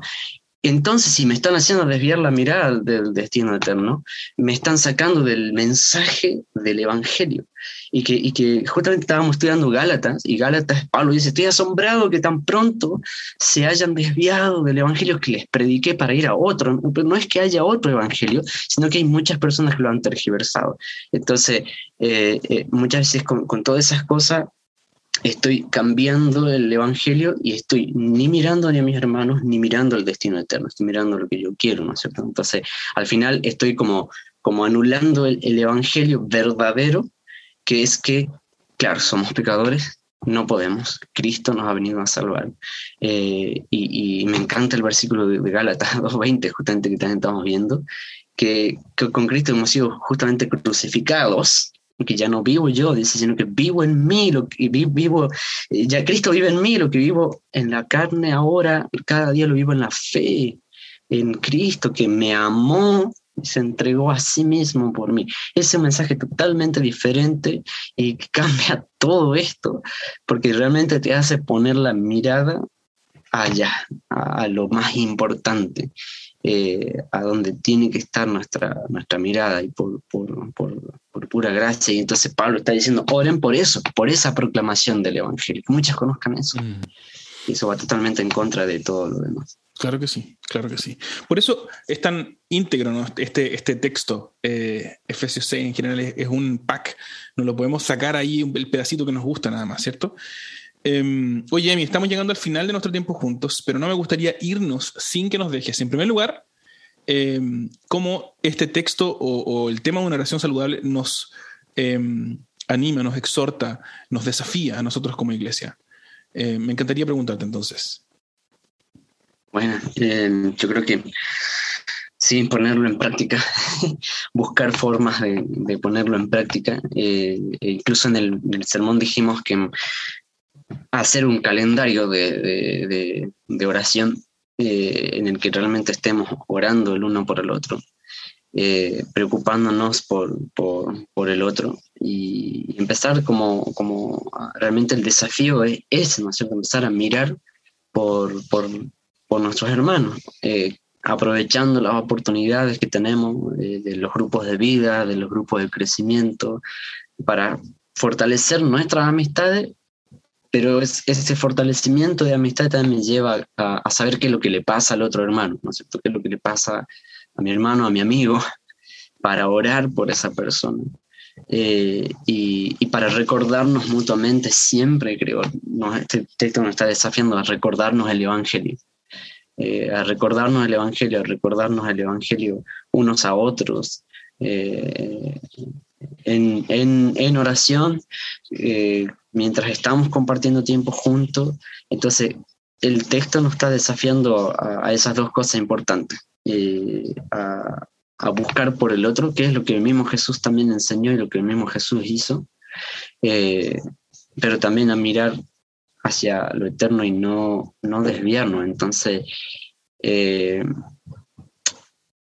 Entonces, si me están haciendo desviar la mirada del destino eterno, me están sacando del mensaje del Evangelio. Y que, y que justamente estábamos estudiando Gálatas, y Gálatas, Pablo dice, estoy asombrado que tan pronto se hayan desviado del Evangelio que les prediqué para ir a otro. Pero no es que haya otro Evangelio, sino que hay muchas personas que lo han tergiversado. Entonces, eh, eh, muchas veces con, con todas esas cosas estoy cambiando el Evangelio y estoy ni mirando ni a mis hermanos, ni mirando el destino eterno, estoy mirando lo que yo quiero, ¿no es cierto? Entonces, al final estoy como, como anulando el, Evangelio verdadero, que es que, claro, somos pecadores, no podemos, Cristo nos ha venido a salvar. Eh, y, me encanta el versículo de, de Gálatas 2.20, justamente que también estamos viendo, que, que con Cristo hemos sido justamente crucificados que ya no vivo yo, dice, sino que vivo en mí, lo que vivo, eh, ya Cristo vive en mí, lo que vivo en la carne ahora, cada día lo vivo en la fe, en Cristo que me amó y se entregó a sí mismo por mí. Ese mensaje totalmente diferente y cambia todo esto, porque realmente te hace poner la mirada allá, a lo más importante. Eh, a donde tiene que estar nuestra, nuestra mirada y por, por, por, pura gracia. Y entonces Pablo está diciendo, oren por eso, por esa proclamación del Evangelio, que muchos conozcan eso. Mm. Y eso va totalmente en contra de todo lo demás. Claro que sí, claro que sí. Por eso es tan íntegro este, este texto. Eh, Efesios 6 en general es, es, un pack. No lo podemos sacar ahí el pedacito que nos gusta nada más, ¿cierto? Eh, oye, Emi, estamos llegando al final de nuestro tiempo juntos, pero no me gustaría irnos sin que nos dejes, en primer lugar, em, cómo este texto o, el tema de una oración saludable nos em, anima, nos exhorta, nos desafía a nosotros como iglesia. Eh, me encantaría preguntarte entonces. Bueno, yo creo que sí, ponerlo en práctica, buscar formas de, ponerlo en práctica. Eh, e incluso en el, sermón dijimos que hacer un calendario de, oración eh, en el que realmente estemos orando el uno por el otro, eh, preocupándonos por, por, el otro y empezar como, como realmente el desafío es ese, ¿no es cierto? Empezar a mirar por, por, nuestros hermanos, eh, aprovechando las oportunidades que tenemos de los grupos de vida, de los grupos de crecimiento, para fortalecer nuestras amistades pero es, ese fortalecimiento de amistad también lleva a, saber qué es lo que le pasa al otro hermano. ¿Qué es lo que le pasa a mi hermano, a mi amigo, para orar por esa persona? Eh, y, para recordarnos mutuamente siempre, creo, este texto nos está desafiando a recordarnos el Evangelio, eh, a recordarnos el Evangelio, a recordarnos el Evangelio unos a otros. Eh, en, oración, mientras estamos compartiendo tiempo juntos, entonces el texto nos está desafiando a, esas dos cosas importantes, eh, a, buscar por el otro, que es lo que el mismo Jesús también enseñó y lo que el mismo Jesús hizo, eh, pero también a mirar hacia lo eterno y no, no desviarnos. Entonces, eh,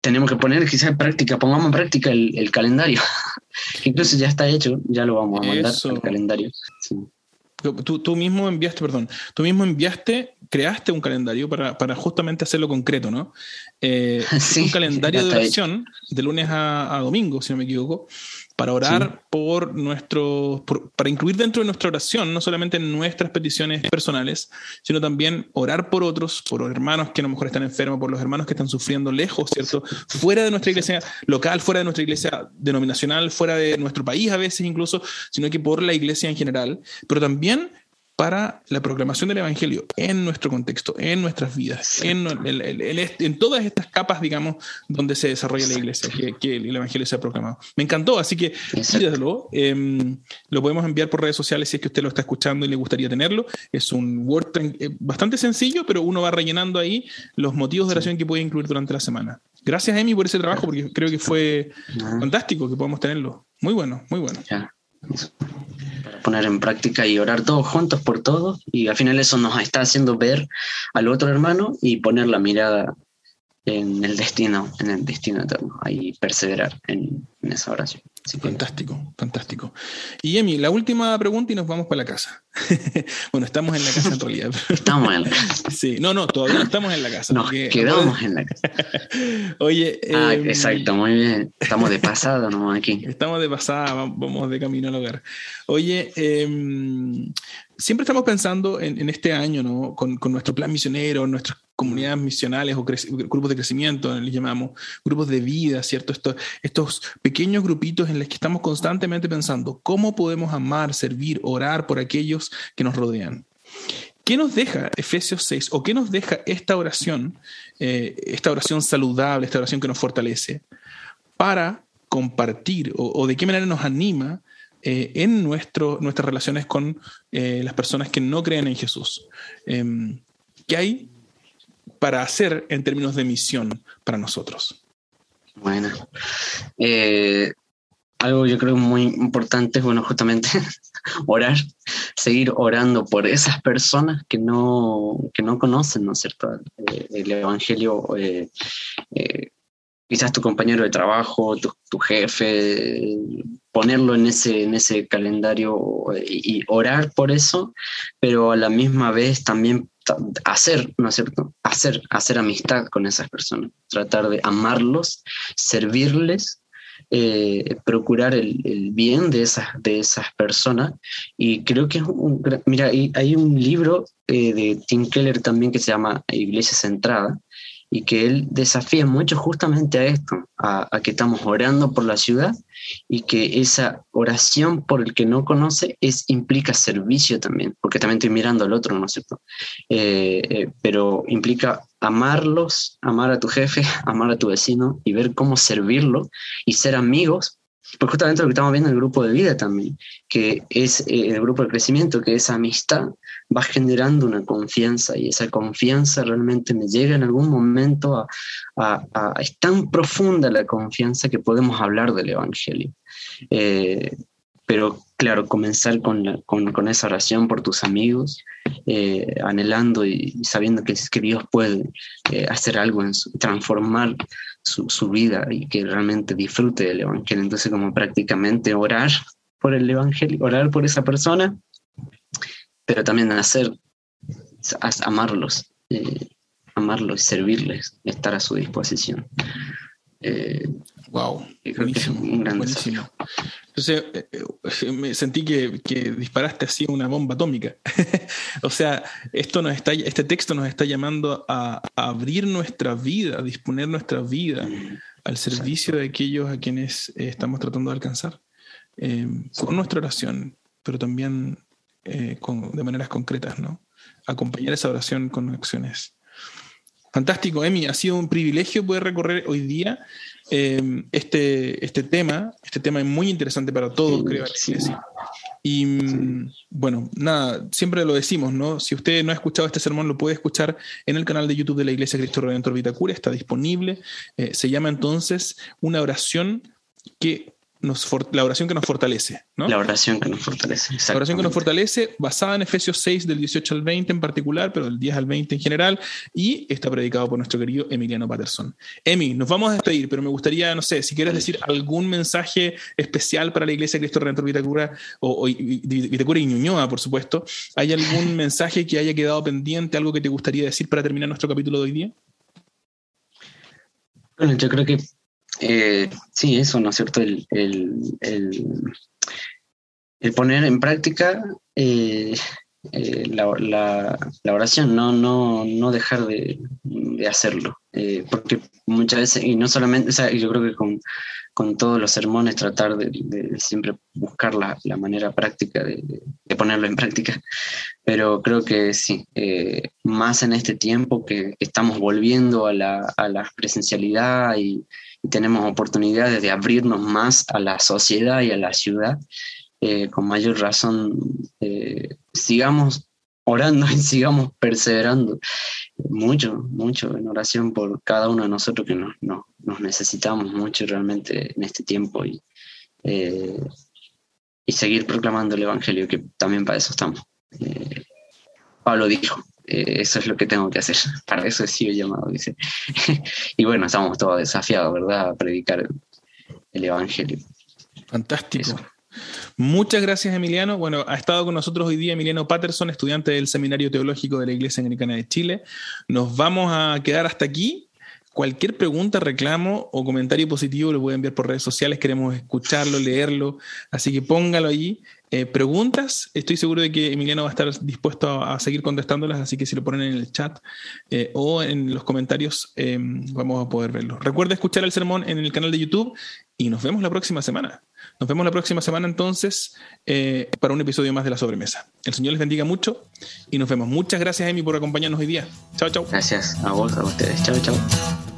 tenemos que poner quizás en práctica, pongamos en práctica el, calendario, incluso ya está hecho, ya lo vamos a mandar al calendario. Tú, tú, mismo enviaste, perdón, tú mismo enviaste, creaste un calendario para, para justamente hacerlo concreto, ¿no? Eh, un calendario de oración de lunes a, a, domingo, si no me equivoco, para orar por nuestro, para incluir dentro de nuestra oración, no solamente nuestras peticiones personales, sino también orar por otros, por los hermanos que a lo mejor están enfermos, por los hermanos que están sufriendo lejos, ¿cierto? Fuera de nuestra iglesia local, fuera de nuestra iglesia denominacional, fuera de nuestro país a veces incluso, sino que por la iglesia en general, pero también para la proclamación del Evangelio en nuestro contexto, en nuestras vidas, en, en, todas estas capas, digamos, donde se desarrolla la iglesia, que, el Evangelio sea proclamado. Me encantó, así que, luego, em, lo podemos enviar por redes sociales si es que usted lo está escuchando y le gustaría tenerlo. Es un Word eh, bastante sencillo, pero uno va rellenando ahí los motivos de oración que puede incluir durante la semana. Gracias, Emi, por ese trabajo, porque creo que fue fantástico que podamos tenerlo. Muy bueno, muy bueno para poner en práctica y orar todos juntos por todos y al final eso nos está haciendo ver al otro hermano y poner la mirada en el destino, en el destino eterno, ahí perseverar en, esa oración. fantástico, fantástico. Y Emi, la última pregunta y nos vamos para la casa. bueno, estamos en la casa en realidad. estamos en la casa. Sí, no, no, todavía no estamos en la casa. Nos quedamos en la casa. Oye. Ah, em, exacto, muy bien. Estamos de pasada nomás aquí. Estamos de pasada, vamos de camino al hogar. Oye, eh, siempre estamos pensando en, este año, ¿no? Con, nuestro plan misionero, nuestras comunidades misionales o grupos de crecimiento, les llamamos, grupos de vida, ¿cierto? Estos pequeños grupitos en los que estamos constantemente pensando cómo podemos amar, servir, orar por aquellos que nos rodean. ¿Qué nos deja Efesios 6 o qué nos deja esta oración, eh, esta oración saludable, esta oración que nos fortalece, para compartir o de qué manera nos anima eh, en nuestras relaciones con eh, las personas que no creen en Jesús. Em, ¿Qué hay para hacer en términos de misión para nosotros? Bueno, algo yo creo muy importante bueno, justamente orar, seguir orando por esas personas que no, que no conocen, ¿no cierto?, el Evangelio quizás tu compañero de trabajo, tu, jefe, ponerlo en ese, en ese calendario y, orar por eso, pero a la misma vez también hacer, ¿no es cierto? Hacer, hacer amistad con esas personas, tratar de amarlos, servirles, eh, procurar el, bien de esas, de esas personas. Y creo que es un, mira, hay, un libro eh, de Tim Keller también que se llama Iglesia Centrada, y que él desafía mucho justamente a esto, a, que estamos orando por la ciudad y que esa oración por el que no conoce es, implica servicio también, porque también estoy mirando al otro, ¿no es cierto? Eh, eh, pero implica amarlos, amar a tu jefe, amar a tu vecino y ver cómo servirlo y ser amigos pues justamente lo que estamos viendo en el grupo de vida también, que es eh, el grupo de crecimiento, que esa amistad va generando una confianza y esa confianza realmente me llega en algún momento a, es tan profunda la confianza que podemos hablar del Evangelio. Eh, pero claro, comenzar con, con, esa oración por tus amigos, eh, anhelando y sabiendo que, que Dios puede hacer algo, en transformar su, vida y que realmente disfrute del Evangelio. Entonces, como prácticamente orar por el Evangelio, orar por esa persona, pero también hacer, amarlos, eh, amarlos, servirles, estar a su disposición. Eh, wow, buenísimo, buenísimo. Entonces, eh, eh, me sentí que, que, disparaste así una bomba atómica. o sea, esto nos está, este texto nos está llamando a, abrir nuestra vida, a disponer nuestra vida al servicio de aquellos a quienes estamos tratando de alcanzar. con nuestra oración, pero también con, de maneras concretas, ¿no? Acompañar esa oración con acciones Fantástico, Emi. Ha sido un privilegio poder recorrer hoy día eh, este, este tema. Este tema es muy interesante para todos, creo, Y bueno, nada, siempre lo decimos, ¿no? Si usted no ha escuchado este sermón, lo puede escuchar en el canal de YouTube de la Iglesia Cristo Redentor Vitacura, está disponible. Eh, se llama entonces Una oración que la oración que nos fortalece, ¿no? La oración que nos fortalece, La oración que nos fortalece, basada en Efesios 6, del 18 al 20 en particular, pero del 10 al 20 en general, y está predicado por nuestro querido Emiliano Patterson. Emi, nos vamos a despedir, pero me gustaría, no sé, si quieres decir algún mensaje especial para la Iglesia Cristo Redentor Vitacura, o, o Vitacura y Ñuñoa, por supuesto, ¿hay algún mensaje que haya quedado pendiente, algo que te gustaría decir para terminar nuestro capítulo de hoy día? Bueno, yo creo que eh, sí, eso, ¿no es cierto? El, poner en práctica eh, eh, la, oración, no, no, no dejar de, hacerlo. porque muchas veces, y no solamente, yo creo que con, todos los sermones tratar de, siempre buscar la, manera práctica de, ponerlo en práctica. Pero creo que sí, más en este tiempo que, estamos volviendo a la, a la presencialidad y tenemos oportunidades de abrirnos más a la sociedad y a la ciudad, eh, con mayor razón eh, sigamos orando y sigamos perseverando mucho, mucho en oración por cada uno de nosotros que nos, nos, necesitamos mucho realmente en este tiempo y, eh, y seguir proclamando el Evangelio, que también para eso estamos. Pablo dijo, eh, eso es lo que tengo que hacer. Para eso he sido llamado, dice. y bueno, estamos todos desafiados, ¿verdad?, a predicar el, Evangelio. Fantástico. Muchas gracias, Emiliano. Bueno, ha estado con nosotros hoy día Emiliano Patterson, estudiante del Seminario Teológico de la Iglesia Anglicana de Chile. Nos vamos a quedar hasta aquí. Cualquier pregunta, reclamo o comentario positivo lo a enviar por redes sociales. Queremos escucharlo, leerlo. Así que póngalo allí. Eh, preguntas, estoy seguro de que Emiliano va a estar dispuesto a, seguir contestándolas, así que si lo ponen en el chat eh, o en los comentarios em, vamos a poder verlo. Recuerda escuchar el sermón en el canal de YouTube y nos vemos la próxima semana. Nos vemos la próxima semana entonces eh, para un episodio más de la sobremesa. El Señor les bendiga mucho y nos vemos. Muchas gracias, Emi, por acompañarnos hoy día. Chao, chao. Gracias a vos, a ustedes. Chao, chao.